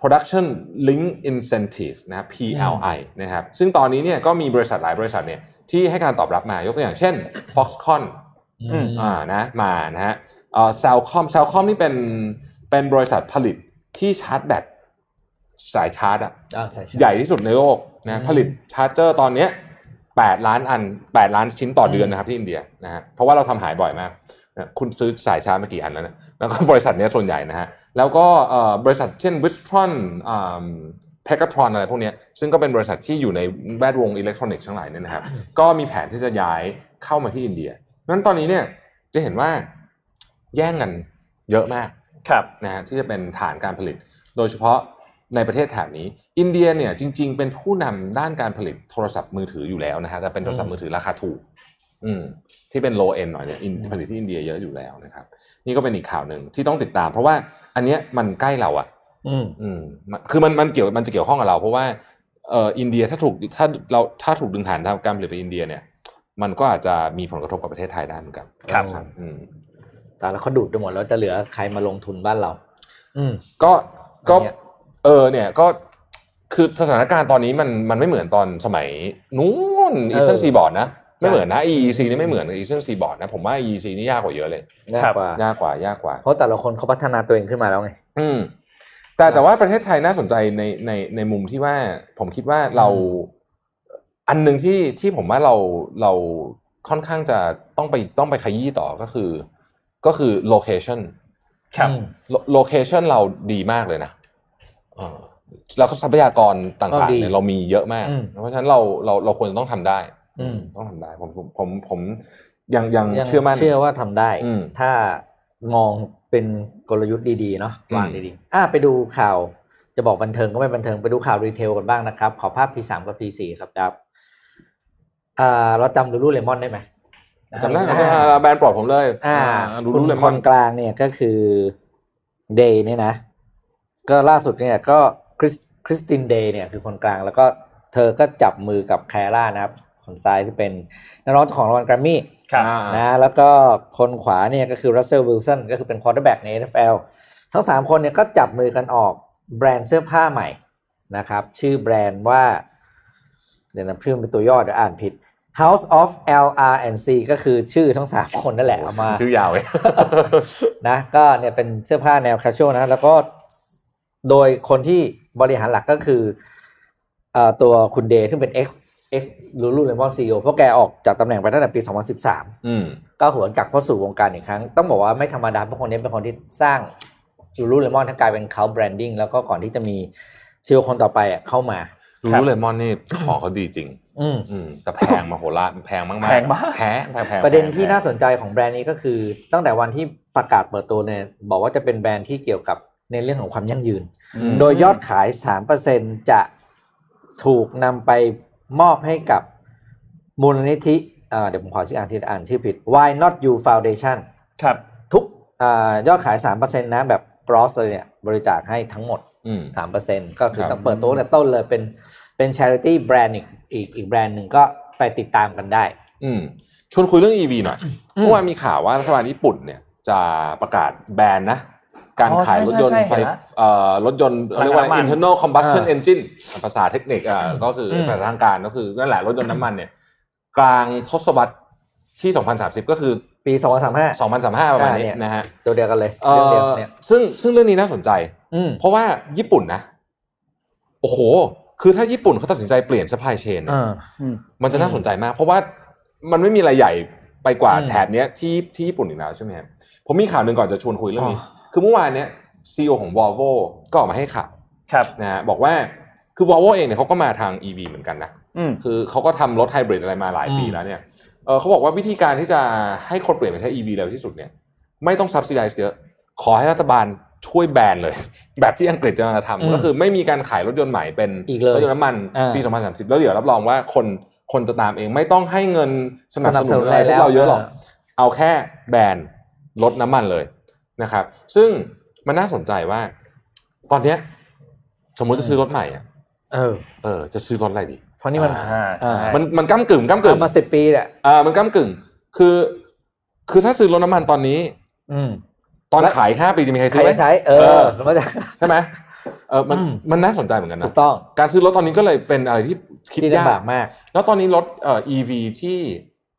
production link incentive นะครับ PLI นะครับ ซึ่งตอนนี้เนี่ยก็มีบริษัทหลายบริษัทเนี่ยที่ให้การตอบรับมายกตัวอย่างเช่น Foxconn อืมอ่านะมานะฮะเอ่อ Cellcom Cellcom นี่เป็นเป็นบริษัทผลิตที่ชาร์จแบตสายชาร์จอะอ่าใช่ใช่ใหญ่ที่สุดในโลกอืนะผลิต charger ตอนเนี้ย8ล้านอัน 8 ล้านชิ้นต่อเดือนนะครับที่อินเดียนะฮะเพราะว่าเราทำหายบ่อยมากนะคุณซื้อสายชาร์จมากี่อันแล้วนะแล้วก็บริษัทเนี้ยส่วนใหญ่นะฮะ แล้วก็เอ่อบริษัทเช่น Wistron อ่า Pegatron อะไรพวกเนี้ยซึ่งก็เป็นบริษัทที่อยู่ในแวดวงอิเล็กทรอนิกส์ทั้งหลายเนี่ยนะครับก็มีแผนที่จะย้ายเข้ามาที่อินเดียเพราะฉะนั้นตอนนี้เนี่ยจะเห็นว่าแย่งกันเยอะมากครับนะฮะที่จะเป็นฐานการผลิต โดยเฉพาะในประเทศแถบนี้ อินเดียเนี่ยจริง ๆ เป็นผู้นำด้านการผลิตโทรศัพท์มือถืออยู่แล้วนะฮะแต่เป็นโทรศัพท์มือถือราคาถูก อืมที่เป็น low end หน่อยเนี่ยอินผลิตที่อินเดียเยอะอยู่แล้วนะครับ นี่ก็เป็นอีกข่าวหนึ่งที่ต้องติดตาม เพราะว่าอันเนี้ยมันใกล้เราอะอืมอืมมันคือมันมันเกี่ยวมันจะเกี่ยวข้องกับเรา เพราะว่าเอ่ออินเดียถ้าถูกถ้าเราถ้าถูกดึงฐานทางการผลิตไปอินเดียเนี่ย มันก็อาจจะมีผลกระทบกับประเทศไทยได้เหมือนกันครับอืมแต่แล้วเขาดูดไปหมดแล้วจะเหลือใครมาลงทุนบ้านเรา อืมก็ก็อันเนี้ยเออ เนี่ยก็คือสถานการณ์ตอนนี้มันมันไม่เหมือนตอนสมัยนู้นอีสเทิร์นซีบอร์ดนะ ไม่เหมือนนะ EEC นี่ไม่เหมือนอีสเทิร์นซีบอร์ดนะ ผมว่า EEC นี่ยากกว่าเยอะเลยยากกว่ายากกว่ายากกว่า เพราะแต่ละคนเขาพัฒนาตัวเองขึ้นมาแล้วไง อืม แต่แต่ว่าประเทศไทยน่าสนใจในในในมุมที่ว่า ผมคิดว่าเรา อันหนึ่งที่ที่ผมว่าเราเราค่อนข้างจะต้องไปต้องไปขยี้ต่อก็คือ ก็คือ location ครับอืม location เราดีมากเลยนะเออแล้วก็ทรัพยากรต่างก็ๆดีเนี่ยเรามีเยอะมากอืมเพราะฉะนั้นเราเราเราควรจะต้องทำได้อืม ต้องทำได้ผมผมผมผมยังยังยังเชื่อมั่นเชื่อว่าทำได้อืมถ้ามองเป็นกลยุทธ์ดีๆเนาะอืมวางดีๆ อะไปดูข่าว จะบอกบันเทิงก็ไม่บันเทิงไปดูข่าว retail กันบ้างนะครับ ขอภาพ P3 กับ P4 ครับครับอ่าเราจำลูลูเลมอนได้ไหมจำได้อ่าจำได้แบรนด์โปรดผมเลย อ่าดูคุณรู้ณเลยมันนกลางเนี่ยก็คือเดย์เนี่ยนะ ก็ล่าสุดเนี่ยก็คริสคริสตินเดย์เนี่ยคือคนกลางแล้วก็เธอก็จับมือกับ Ciara นะครับ คนซ้ายที่เป็นนักร้องเจ้าของรางวัลแกรมมี่ครับอ่านะแล้วก็คนขวาเนี่ยก็คือรัสเซลวิลสันก็คือเป็น quarterback ใน NFL ทั้งสามคนเนี่ยก็จับมือกันออกแบรนด์เสื้อผ้าใหม่นะครับ ชื่อแบรนด์ว่า เดี๋ยวนะชื่อเป็นตัวย่อเดี๋ยวอ่านผิด House of L R and C ก็คือชื่อทั้งสามคนนั่นแหละเอามา ชื่อยาวเลยนะ ก็เนี่ยเป็นเสื้อผ้าแนวแคชชวลนะ แล้วก็โดยคนที่บริหารหลักก็คือเอ่อตัวคุณเดย์ซึ่งเป็น X X ลูลูเลมอนซีโอเพราะแกออกจากตำแหน่งไปตั้งแต่ปี 2013 อืมก็หวนกลับเข้าสู่วงการอีกครั้ง ต้องบอกว่าไม่ธรรมดาเพราะคนนี้เป็นคนที่สร้างลูลูเลมอนทั้งกลายเป็นเขาแบรนดิ้งแล้วก็ก่อนที่จะมีซีอคนต่อไปอะเข้ามาดูรู้เลมอนนี่ของเขาดีจริง อืมอืมแต่แพงมาโหระแพงมากๆแพงมากแพงแพงแพงประเด็นที่แพงน่าสนใจของแบรนด์นี้ก็คือ ตั้งแต่วันที่ประกาศเปิดตัวเนี่ยบอกว่าจะเป็นแบรนด์ที่เกี่ยวกับในเรื่องของความยั่งยืนอืมโดยยอดขาย 3%จะถูกนำไป มอบให้กับมูลนิธิอ่าเดี๋ยวผมขอชื่ออ่านที่อ่านชื่อผิด Why Not You Foundation ครับ ทุกอายอดขาย 3%นะแบบ gross เลยเนี่ย บริจาคให้ทั้งหมดอืม3%ก็คือครับต้องเปิดตัวตั้งแต่ต้นเลยเป็นเป็น charity brand อีกอีกอีกแบรนด์หนึ่งก็ไปติดตามกันได้ อืมชวนคุยเรื่อง EV หน่อยอืมเมื่อวานมีข่าวว่ารัฐบาลญี่ปุ่นเนี่ยจะประกาศแบนนะ การอ๋อขายรถยนต์ใช่ไฟใช่เห็นละเอ่อรถยนต์เรียกว่าอะไรพลังน้ำมัน internal combustion อ่า engine ภาษาเทคนิคอ่าก็คืออมภาษาทางการก็คือนั่นแหละรถยนต์น้ำมันเนี่ยกลางทศวรรษที่ 2030 ก็คือปี 2035 2035 ประมาณนี้อ่าเนี่ยนะฮะตัวเดียวกันเลยเอ่เรื่องเดียวอเนี่ยซึ่งซึ่งเรื่องนี้น่าสนใจอืมเพราะว่าญี่ปุ่นนะ โอ้โห คือถ้าญี่ปุ่นเขาตัดสินใจเปลี่ยน supply chain เนี่ยอ่าอืมมันจะน่าสนใจมาก เพราะว่ามันไม่มีอะไรใหญ่ไปกว่าอืมแถบเนี้ยที่ที่ญี่ปุ่นอีกแล้วใช่ไหมครับผมมีข่าวหนึ่งก่อนจะชวนคุยเรื่องนี้อ๋อ คือเมื่อวานเนี้ยซีอของ Volvo ก็ออกมาให้ข่าวครับนะฮะบอกว่าคือ Volvo เองเนี่ยเขาก็มาทาง EV เหมือนกันนะอืมคือเขาก็ทำรถไฮบริดอะไรมาหลายปีอืมแล้วเนี่ยเออเขาบอกว่าวิธีการที่จะให้คนเปลี่ยนไปใช้ EV เร็วที่สุดเนี่ย ไม่ต้อง subsidize เยอะ ขอให้รัฐบาลช่วยแบนเลย แบบที่อังกฤษจะมาอืมทำก็คือไม่มีการขายรถยนต์ใหม่เป็นอีกเลยรถยนต์น้ำมันอ่าปี 2030 แล้วเดี๋ยวรับรองว่าคนคนจะตามเองไม่ต้องให้เงินสนับสนุนอะไรสนับสนุนอะไรพวกเราเยอะหรอกแล้วเอาแค่แบนลดน้ำมันเลย นะครับ ซึ่งมันน่าสนใจว่า ตอนเนี้ย สมมุติจะซื้อรถใหม่อะเออ เออ จะซื้อรถอะไรดี เพราะนี่มันอ่าใช่มันมันก้ากึ่งก้ากึ่งทำมาสิบปีเนี่ยอ่ามันก้ากึ่ง คือ คือถ้าซื้อรถน้ำมันตอนนี้ อืมตอนแล้วขายห้าปีจะมีใครใคซื้รอไหมจะใช้เอเอออแล้วก็จะใช่ไหมเออมันอืมมันน่าสนใจเหมือนกันถูนะกต้องการซื้อรถตอนนี้ก็เลยเป็นอะไรที่คิดที่ยาลำบากกมาก แล้วตอนนี้รถเอ่อ EV ที่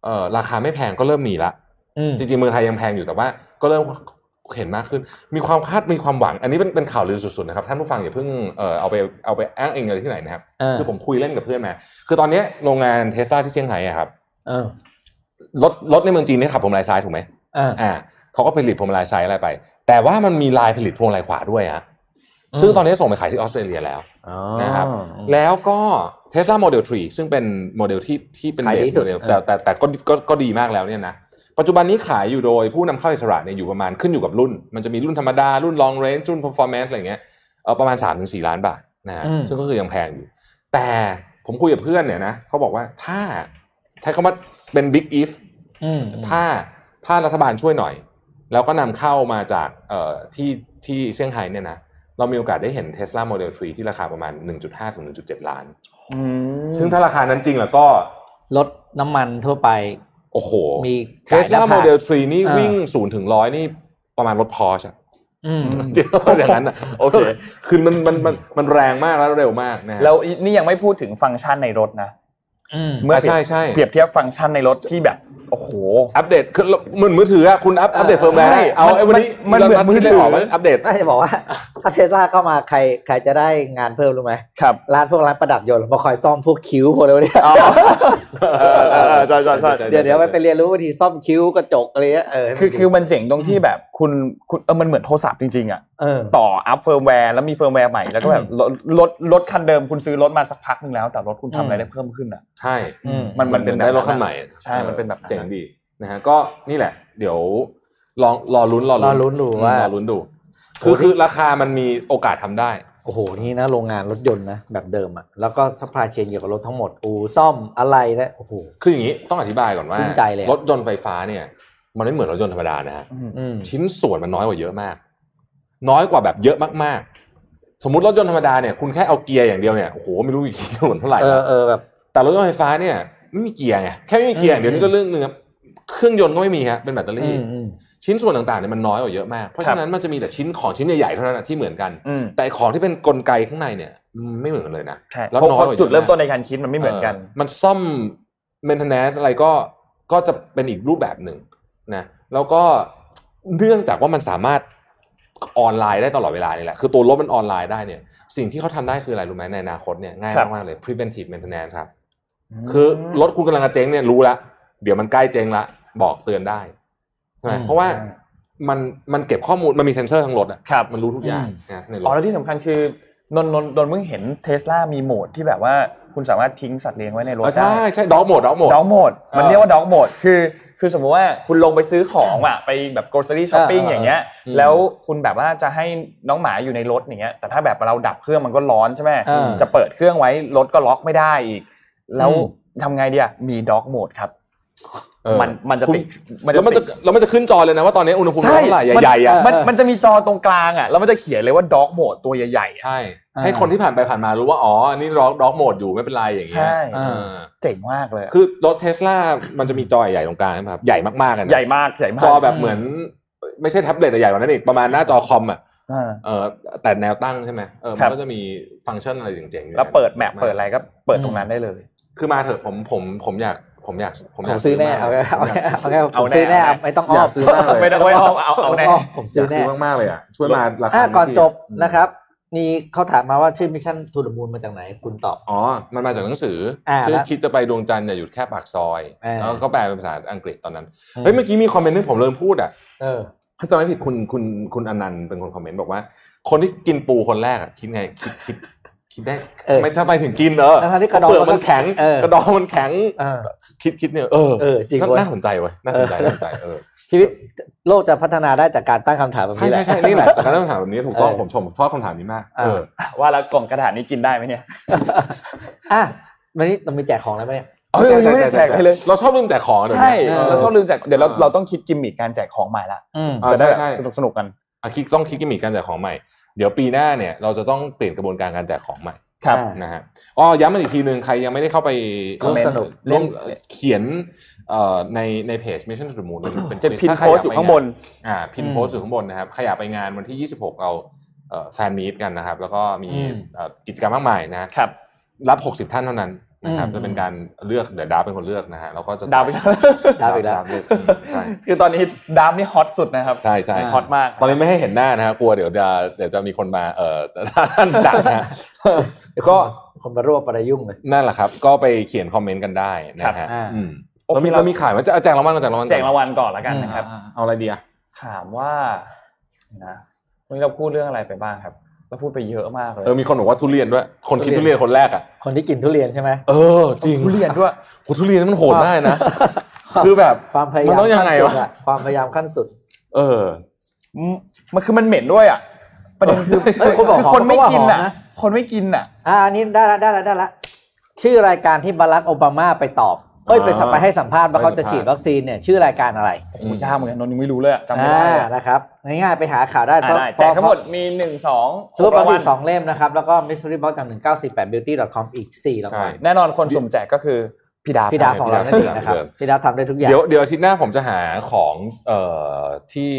เอ่อราคาไม่แพงก็เริ่มมีละอืมจริงๆเมืองไทยยังแพงอยู่แต่ว่า ก็เริ่ม เห็นมากขึ้น มีความคาดมีความหวัง อันนี้เป็นเป็นข่าวลือสุดๆนะครับท่านผู้ฟังอย่าเพิ่งเอ่อเอาไปเอาไปอ้างเองอะไรที่ไหนนะครับเออคือผมคุยเล่นกับเพื่อนมาคือตอนเนี้ยโรงงานเทสลาที่เซี่ยงไฮ้อะครับเออรถรถในเมืองจีนเนี่ยขับพวงมาลัยซ้ายถูกไหมอ่าอ่าเขาก็ผลิตพวงมาลัยซ้ายอะไรไป แต่ว่ามันมีลายผลิตพวงมาลัยขวาด้วยฮะอืมซึ่งตอนนี้ส่งไปขายที่ออสเตรเลียแล้วอ๋อนะครับแล้วก็ Tesla Model 3 ซึ่งเป็นโมเดลที่ที่เป็นขายเบดีสสุโมดเดลเออแต่แต่แต่ก็ก็ก็ดีมากแล้วเนี่ยนะ ปัจจุบันนี้ขายอยู่โดยผู้นำเข้าอิสระเนี่ยอยู่ประมาณขึ้นอยู่กับรุ่น มันจะมีรุ่นธรรมดา รุ่น long range รุ่น performance อะไรอย่างเงี้ยเออประมาณ3-4ล้านบาทนะฮะอืมซึ่งก็คือยังแพงอยู่ แต่ผมคุยกับเพื่อนเนี่ยนะเขาบอกว่าถ้าใช้คำว่าเป็น big if อืมถ้าถ้ารัฐบาลช่วยหน่อย แล้วก็นำเข้ามาจากเอ่อที่ที่เซี่ยงไฮ้เนี่ยนะเรามีโอกาสได้เห็น Tesla Model 3 ที่ราคาประมาณ 1.5 ถึง 1.7 ล้านอืมซึ่งถ้าราคานั้นจริงแล้วก็รถน้ำมันทั่วไป โอ้โหมีเทขายสหน้าลาผากโมเดล3นี่อ่าวิ่งศูนย์ถึงร้อยนี่ประมาณรถพอชอะอืมจริงๆอย่างนั้นอะโอเค คือมันมันมันมันแรงมากแล้วเร็วมากนะฮะแล้วนี่ยังไม่พูดถึงฟังก์ชันในรถนะอืม เมื่ออะใช่ใช่เปรียบเทียบฟังก์ชันในรถที่แบบโอ้โหอัปเดตคือเหมือนมือถืออะคุณอัปอัปเดตอ่าเฟิร์มแวร์ใช่ได้เอาไอ้วันนี้มันมันเหมือน Elon Musk มือถือได้ออกไหมอัปเดตน่าจะบอกว่าถ้าเทสลาเข้ามาใครใครจะได้งานเพิ่มรู้ไหมครับร้านพวกร้านประดับยนต์มาคอยซ่อมพวกคิ้วพวกอะไรเนี่ยอ๋อเออเออเออใช่ใช่ใช่เดี๋ยวเดี๋ยวไปไปเรียนรู้วิธีซ่อมคิ้วกระจกอะไรเงี้ยเออคือคือมันเจ๋งตรงที่แบบคุณคุณเออมันเหมือนโทรศัพท์จริงๆอะเออ ต่ออัพเฟิร์มแวร์แล้วมีเฟิร์มแวร์ใหม่แล้วก็แบบรถรถรถคันเดิมคุณซื้อรถมาสักพักหนึ่งแล้ว แต่รถคุณทำอะไรได้เพิ่มขึ้นอะใช่อืมมันมันเป็นแบบได้รถคันใหม่ใช่มันเป็นแบบนั้นเจ๋งดีนะฮะก็นี่แหละ เดี๋ยวลองรอลุ้นรอรอลุ้นดูว่ารอลุ้นดู คือคือราคามันมีโอกาสทำได้โอ้โห นี่นะโรงงานรถยนต์นะแบบเดิมอะแล้วก็ supply chain เกี่ยวกับรถทั้งหมด อู่ซ่อมอะไรนะโอ้โห คืออย่างนี้ต้องอธิบายก่อนว่าชื่นใจเลยอะรถยนต์ไฟฟ้าเนี่ย มันไม่เหมือนรถยนต์ธรรมดานะฮะอืมชิ้นส่วนมันน้อยกว่าเยอะมาก น้อยกว่าแบบเยอะมากๆ สมมติรถยนต์ธรรมดาเนี่ยคุณแค่เอาเกียร์อย่างเดียวเนี่ยโอ้โหไม่รู้มีกี่ส่วนเท่าไหร่เออนะเออแบบแต่รถยนต์ไฟฟ้าเนี่ยไม่มีเกียร์ไงแค่ไม่มีเกียร์อย่างเดียวนี่ก็เรื่องหนึงครับเครื่องยนต์ก็ไม่มีฮะเป็นแบตเตออืรี่มอืมชิ้นส่วนต่างๆเนี่ยมันน้อยกว่าเยอะมาก เพราะฉะนั้นมันจะมีแต่ชิ้นของชิ้นใหญ่ๆเท่านั้นนะที่เหมือนกันอืมแต่ของที่เป็นกลไกข้างในเนี่ยมันไม่เหมือนกันเลยนะใช่แล้วเพราะน้อยกว่าจุดเยอะเริ่มต้นมากในการคิดมันไม่เหมือนกัน มันซ่อม maintenance อะไรก็ก็จะเป็นอีกรูปแบบหนึ่งนะแล้วก็เนื่องจากว่ามันสามารถ ออนไลน์ได้ตลอดเวลานี่แหละ คือตัวรถมันออนไลน์ได้เนี่ย สิ่งที่เขาทำได้คืออะไรรู้ไหมในอนาคตเนี่ยง่ายครับมากๆเลย preventive maintenance ครับ คือรถคุณกำลังจะเจ๊งเนี่ยรู้ละเดี๋ยวมันใกล้เจ๊งละบอกเตือนได้ใช่ไหมอืมเพราะว่ามันมันเก็บข้อมูลมันมีเซ็นเซอร์ทั้งรถอะครับมันรู้ทุกอย่างอืมนะในรอ๋อถแล้วที่สำคัญคือนนนนนนเพิ่งเห็นเทสลามีโหมดที่แบบว่าคุณสามารถทิ้งสัตว์เลี้ยงไว้ในรถอ๋อได้ใช่ใช่ dog mode dog mode dog mode มันเออเรียกว่า dog mode คือ คือสมมุติว่าคุณลงไปซื้อของอะไปแบบ grocery shopping เออเอออย่างเงี้ยอืมแล้วคุณแบบว่าจะให้น้องหมาอยู่ในรถอย่างเงี้ย แต่ถ้าแบบเราดับเครื่องมันก็ร้อนใช่ไหมเออจะเปิดเครื่องไว้รถก็ล็อกไม่ได้อีก แล้วอืมทำไงดีอะมีด็อกโหมดครับเออ มันมันจะคุณติดแล้วมันจะติดแล้วมันจะขึ้นจอเลยนะว่าตอนนี้อุณหภูมิใช่เท่าไหร่มันใหญ่ๆอะมันมันจะมีจอตรงกลางอะแล้วมันจะเขียนเลยว่าด็อกโหมดตัวใหญ่ๆอะใช่อ่าให้คนที่ผ่านไปผ่านมารู้ว่าอ๋ออันนี่ด็อกด็อกโหมดอยู่ไม่เป็นไรอย่างเงี้ยใช่เออเจ๋งมากเลย คือรถเทสลามันจะมีจอใหญ่ตรงกลางใช่ไหมครับใหญ่มากๆกันนะใหญ่มากใหญ่มากจอแบบเหมือน ไม่ใช่แท็บเล็ตแต่ใหญ่กว่านั้นอีกประมาณหน้าจอคอมอะอ่าเออแต่แนวตั้งใช่ไหมเออครัมันบก็จะมีฟังก์ชันอะไรเจ๋งๆอยู่แล้วเปิด map เปิดอะไรก็เปิดตรงนั้นได้เลย คือมาเถอะผมผมผมอยาก ผมอยากผมผอยากมซื้อแน่มกเอาลแค่ยเอาแค่เอาแค่เอาผมแน่ซื้อแน่เอาแน่ไม่ต้องอยากอ้อมซื้อมากเลยไม่ต้องไม่ต้องเอาเอาแน่ผมอซื้ยาอกแน่ซื้อมากๆเลยอะช่วยมาราคาอะก่อนจบอืมนะครับนี่เขาถามมาว่าชื่อ Mission to the Moon มาจากไหนคุณตอบ อ๋อ มันมาจากหนังสืออาชื่อแล้วคิดจะไปดวงจันทร์อย่าหยุดแค่ปากซอยเออแล้วก็แปลเป็นภาษาอังกฤษตอนนั้นเฮ้ยเมื่อกี้มีคอมเมนต์ที่ผมเริ่มพูดอะเออถ้าจำไม่ผิดคุณคุณคุณอนันต์เป็นคนคอมเมนต์บอกว่า คนที่กินปูคนแรกอะคิดไงคิดคิด คิดได้เออทำไมทำไมถึงกินเออทั้งๆที่กระดองเปลือกมันแข็งเออกระดองมันแข็งเออคิดคิดเนี่ยเออเออจริงน่าเว้ยน่าสนใจเว้ยน่าสนใจเออน่าสนใจเออชีวิตโลกจะพัฒนาได้จากการตั้งคำถามแบบใช่นี้แหใช่ละใช่นี่แหละแต่การตั้งคำถามแบบนี้ถูกต้องเออผมชมชอบคำถามนี้มากอ่าเออว่าแล้วกล่องกระดาษนี้กินได้ไหมเนี่ยอะวันนี้เรามีแจกของแล้วไหมเนี่ยเฮ้ยยังไม่ได้แจกให้เลย เราชอบลืมแจกของเดี๋ยวใช่นี้เออเราชอบลืมแจกเดี๋ยวเราเออเราต้องคิดกิมมิคการแจกของใหม่ละอืมอ่าจะได้ใช่สนุกสนุกกันอะคิดต้องคิดกิมมิคการแจกของใหม่ เดี๋ยวปีหน้าเนี่ยเราจะต้องเปลี่ยนกระบวนการการแจกของใหม่ครับอ่านะฮะอ๋อย้ำมาอีกทีหนึ่งใครยังไม่ได้เข้าไปร่วมสนุกร่วมเขียนเอ่อในในเพจ Mission to the Moon เป็นจะพินถ้าใครโพอสยากต์อยู่ไปข้างบนอ่าพินอืมโพสต์อยู่ข้างบนนะครับใครอยากไปงานวันที่ 26 เราเอ่อแฟนมีตกันนะครับ แล้วก็มีอืมเอ่อกิจกรรมมากมายนะครับรับ 60 ท่านเท่านั้น นะครับอืมจะเป็นการเลือกเดี๋ยวดาวเป็นคนเลือกนะฮะแล้วก็จะดาวไปดาวอีกแล้วเลือกใช่คือตอนนี้ดามนี่ฮอตสุดนะครับใช่ใช่ฮอตมาก ตอนนี้ไม่ให้เห็นหน้านะฮะกลัวเดี๋ยวจะเดี๋ยวจะมีคนมาเอ่อท่านดังนะฮะก็คนมารวบประยุ่งเลยนั่นแหละครับ ก็ไปเขียนคอมเมนต์กันได้นะครัฮะบอ่าอืมโอเคเรามีเราเรามีขายไหมันจะแจกรางวัลกันแจกรางวัลแจกรางวัลก่อนแล้วกันนะครับอ่าเอาอะไรดีอะถามว่านะวันนี้เราพูดเรื่องอะไรไปบ้างครับ เราพูดไปเยอะมากเลยเออมีคนบอกว่าทุเรียนด้วย คนกินทุทุเรีเรียยนนคนแรกอะคนที่กินทุเรียนใช่ไหมเออจริงทุเรียนด้วยโหทุเรียนมันโหดมากนะคือแบบความพยามันยามต้องยังไงขั้นสุดวะอะความพยายามขั้นสุด เอออืมมันคือมันเหม็นด้วยอะประเด็นคือเฮ้ยคนบอกหอมคนไม่กินอะเขาว่าหอมนะคนไม่กินอะ อ่าอันนี้ได้ละได้ละได้ละชื่อรายการที่บารักโอบามาไปตอบเอ้ยอ่าไปสัมไปให้สัมภาษณ์ว่าเขาจะไปสัมภาษณ์ฉีดวัคซีนเนี่ยชื่อรายการอะไรโอ้โหยากเหมือนกันนนท์ยังไม่รู้เลยอะจำไม่ได้อ่าเลยนะครับง่ายๆไปหาข่าวได้อ่าได้แจกทั้งหมดมีหนึ่งสองซูเปอร์บอลรางวัลสองเล่มนะครับ แล้วก็ Mystery Box จาก1948 beauty com อีก4รางวัลใช่แน่นอนคนสุ่มแจกก็คือพี่ดาบพี่ดาวของเรานั่นเองนะครับเดิมพี่ดาวทำได้ทุกอย่างเดี๋ยวเดี๋ยวอาทิตย์หน้าผมจะหาของเอ่อที่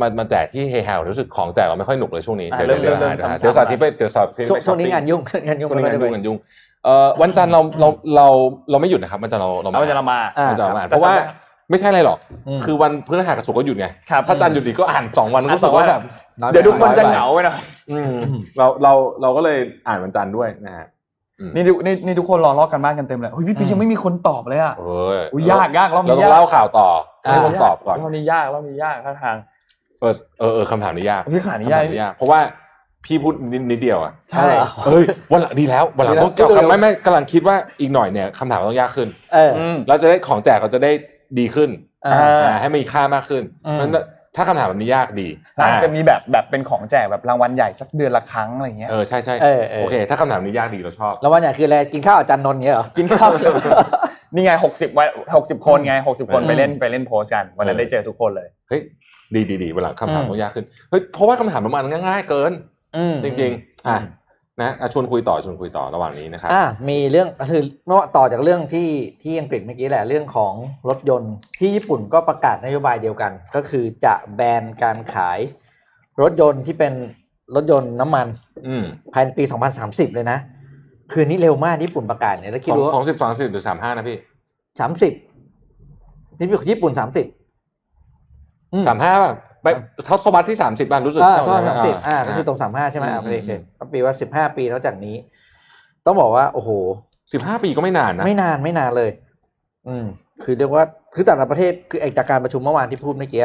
มามาแจกที่เฮฮาวรู้สึกของแจกเราไม่ค่อยหนุกเลยช่วงนี้อ่าเดี๋ยวเดี๋ยวเริ่เดี๋ยวมหาเริ่มเดี๋ยวสาธิตไปเดี๋ยวสาธิตช่วงไปช่วงนี้ช้อปปิ้งานยุ่งงานยุ่งช่วงนี้งานไม่ยุ่งได้งานยุ่ง เอ่อวันจันทร์เราเราเราเราไม่หยุดนะครับวันจันทร์เราเราเอาจะเรามาอ่าวันจันทร์เรามาครับเพราะว่าไม่ใช่อะไรหรอกอืมคือวันพฤหัสกับศุกร์ก็หยุดไงครับถ้าจันทร์หยุดอีกก็อ่านสองวันก็อ่านรู้สึกสองวัว่านแบบน้อยไปเดี๋ยวทุกคนจะน้อยไปเหงาไปหน่อยอืมเราเราเราก็เลยอ่านวันจันทร์ด้วยนะฮะอืมนี่ดูนี่นี่ทุกคนรอลอกกันบ้านกันเต็มเลยเฮ้ยพี่ปิ๊กยังไม่มีคนตอบเลยอะเอ้ยอุ้ยยากยากรอบเรานี้ต้องยากเล่าข่าวต่ออ่าให้คนตอบก่อนรอบนี้ยากรอบนี้ยากท่าทางเออเออเออคำถามนี้ยากพี่ขนาดนี้คำยาถากมนี้ยาก เพราะว่า พี่พูดนิดนิดเดียวอะใช่เฮ้ยวันหลังดีแล้ววันหลังดีแล้วต้องเกี่ยวกับไม่ไม่กำลังคิดว่าอีกหน่อยเนี่ยคำถามมันต้องยากขึ้นเอออืมเราจะได้ของแจกเราจะได้ดีขึ้นอ่าอ่าอ่าให้มันมีค่ามากขึ้นอืมเพราะฉะนั้นถ้าคำถามแบบนี้ยากดีอาจจะอ่ามีแบบแบบเป็นของแจกแบบรางวัลใหญ่สักเดือนละครั้งอะไรเงี้ย เออใช่ใช่เออเออโอเค ถ้าคำถามนี้ยากดีเราชอบแล้ววันใหญ่คืออะไร กินข้าวอาจารย์นนท์เงี้ยเหรอ กินข้าว นี่ไงหกสิบวันหกสิบคนไงหกสิบคนอืมไปเล่นไปเล่นโพสต์กัน วันนั้นเออได้เจอทุกคนเลย เฮ้ยดีดีดีวันหลังคำถามอืมต้องยากขึ้น เฮ้ยเพราะว่าคำถามประมาณง่าย ๆ เกินอืม จริงๆอะนะอะชวนคุยต่อชวนคุยต่อระหว่างนี้นะครับอ่ามีเรื่องคือเมื่อต่อจากเรื่องที่ที่อังกฤษเมื่อกี้แหละเรื่องของรถยนต์ที่ญี่ปุ่นก็ประกาศนโยบายเดียวกัน ก็คือจะแบนการขาย รถยนต์ที่เป็นรถยนต์น้ำมัน อืมภายในปี 2030 เลยนะ คืนนี้เร็วมากที่ญี่ปุ่นประกาศเนี่ยแล้วคิดสองดูว่าสองสิบสองสิบหรือสามห้านะพี่สามสิบนี่เป็นของญี่ปุ่นสามสิบสามห้าป่ะ ไปทศวรรษที่สามสิบบ้านรู้สึกอ่าเท่ก็ไหร่สามสิบอ่าก็าคือตรงสามห้าใช่ไหมอ่าอืมโอเคโอเคก็ปีว่าสิบห้าปีแล้วจากนี้ ต้องบอกว่าโอ้โหสิบห้าปีก็ไม่นานนะไม่นานไม่นานเลย อืม คือเรียกว่าคือแต่ละประเทศคือเอกจากการประชุมเมื่อวานที่พูดเมื่อกี้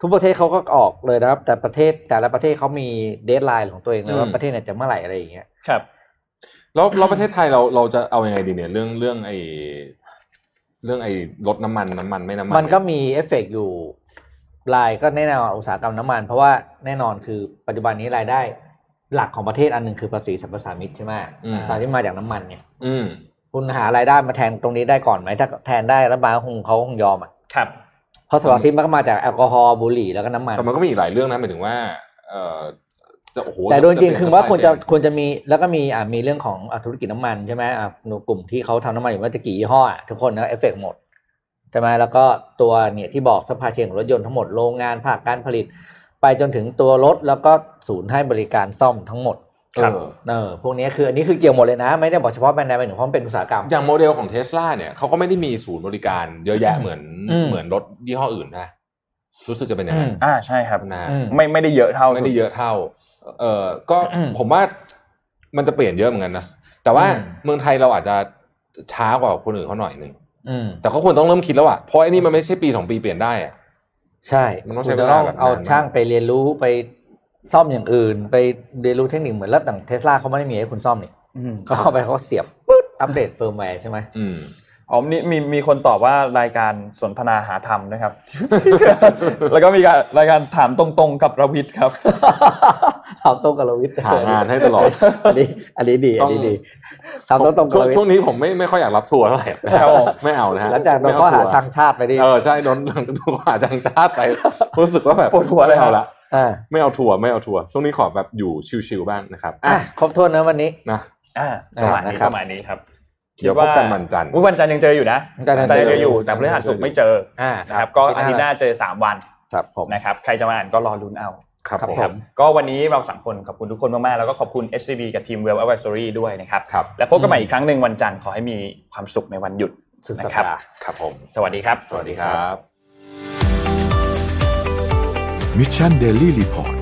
ทุกประเทศเขาก็ออกเลยนะครับ แต่ประเทศแต่ละประเทศเขามีเดทไลน์ของตัวเองเลยว่าประเทศไหนจะเมื่อไหร่อะไรอย่างเงี้ยครับแล้วแล้วประเทศไทยเราเราจะเอายังไงดีเนี่ยเรื่องเรื่องไอ้เรื่องไอ้รถน้ำมันน้ำมันไม่น้ำมัน มันก็มีเอฟเฟกต์อยู่ รายก็แน่นอนอุตสาหกรรมน้ำมัน เพราะว่าแน่นอนคือปัจจุบันนี้รายได้หลักของประเทศอันหนึ่งคือภาษีสรรพสามิตใช่ไหมภาษีที่มาจากน้ำมันเนี่ยอืมคุณหารายได้มาแทนตรงนี้ได้ก่อนไหมถ้าแทนได้รัฐบาลก็คงเขาคงยอมอะครับเพราะสรรพสามิตมันก็มาจากแอลกอฮอล์บุหรี่แล้วก็น้ำมันแต่มันก็มีอีกหลายเรื่องนะหมายถึงว่าเออจะโอ้โหแต่โดยจริงๆะคือว่าควรจะ supply chain ควรจะมีแล้วก็มีอ่ามีเรื่องของอะธุรกิจน้ำมันใช่ไหมอะกลุ่มที่เขาทำน้ำมันอยู่ว่าจะกี่ยี่ห้ออะทุกคนนะเอฟเฟกหมด ใช่ไหมแล้วก็ตัวเนี่ยที่บอก supply chain ของรถยนต์ทั้งหมดโรงงานภาคการผลิต ไปจนถึงตัวรถแล้วก็ศูนย์ให้บริการซ่อมทั้งหมดครับเออพวกนี้คืออันนี้คือเกี่ยวหมดเลยนะ ไม่ได้บอกเฉพาะแบรนด์ใดแบรนด์หนึ่งเพราะมันเป็นอุตสาหกรรม อย่างโมเดลของเทสลาเนี่ยเขาก็ไม่ได้มีศูนย์บริการเยอะแยะเหมือนอืมเหมือนรถยี่ห้ออื่นนะรู้สึกจะเป็นอย่างนั้นอ่าใช่ครับนะฮะอืมไม่ไม่ได้เยอะเท่าไม่ได้เยอะเท่า เออก็อืมผมว่ามันจะเปลี่ยนเยอะเหมือนกันนะแต่ว่าอืมเมืองไทยเราอาจจะช้ากว่าคนอื่นเขาหน่อยหนึ่งอืม แต่เขาควรต้องเริ่มคิดแล้วอะเพราะไอ้นี่มันไม่ใช่ปีสองปีเปลี่ยนได้อะใช่มันต้องใช้คุณจะเวลาต้องแบบนานเอามากช่างไปเรียนรู้ไปซ่อมอย่างอื่น ไปเรียนรู้เทคนิคเหมือนแล้วต่างเทสลาเขาไม่ได้มีให้คุณซ่อมนี่อืมเขาเข้าไปเขาเสียบปึ๊ดอัปเดตเฟิร์มแวร์ใช่ไหม อืมอ๋อนี่มีมีคนตอบว่ารายการสนทนาหาธรรมนะครับ แล้วก็มีการรายการถามตรงๆกับรวิทย์ครับเอาตรงกับลวิทย์หางานให้ตลอด อันนี้ อันนี้ดี อันนี้ดีทำตรงตรงๆกับช่วงลวิทช่วงย์นี้ผมไม่ไม่ค่อยอยากรับทัวร์เท่าไหร่ครับผมไม่เอานะฮะหลังจากโดนไม่เอข้อหาทัวร์ชังชาติไปดิเออใช่โดนหลังจากโดนข้อหาชังชาติไปรู้สึกว่าแบบปวดหัวเลยไม่เอาละอ่าไม่เอาทัวร์ไม่เอาทัวร์ช่วงนี้ขอแบบอยู่ชิลๆบ้างนะครับอะอะครบถ้วนนะวันนี้นะอ่าอ่าประมาณนี้นะครับประมาณนี้ครับ เดี๋ยวพบกันวันจันทร์อุ๊ยวันจันทร์ยังเจออยู่นะวันจันทร์ยังยังเจเจออออยู่ยู่แต่พฤหัสศุกร์ไม่เจออ่านะครับก็อาทิตย์หน้าเจอสามวันครับผมนะครับใครจะมาอ่านก็รอลุ้นเอาครับครับผมผมก็วันนี้เราสามคนขอบคุณทุกคนมาก ๆ แล้วก็ขอบคุณ SCB กับทีม Well Advisory ด้วยนะครับครับและพบกันใหม่อีกครั้งหนึ่งวันจันทร์ขอให้มีความสุขในวันหยุดสุดสัปนะครับดาห์ครับผม สวัสดีครับ สวัสดีครับ Mission Daily Report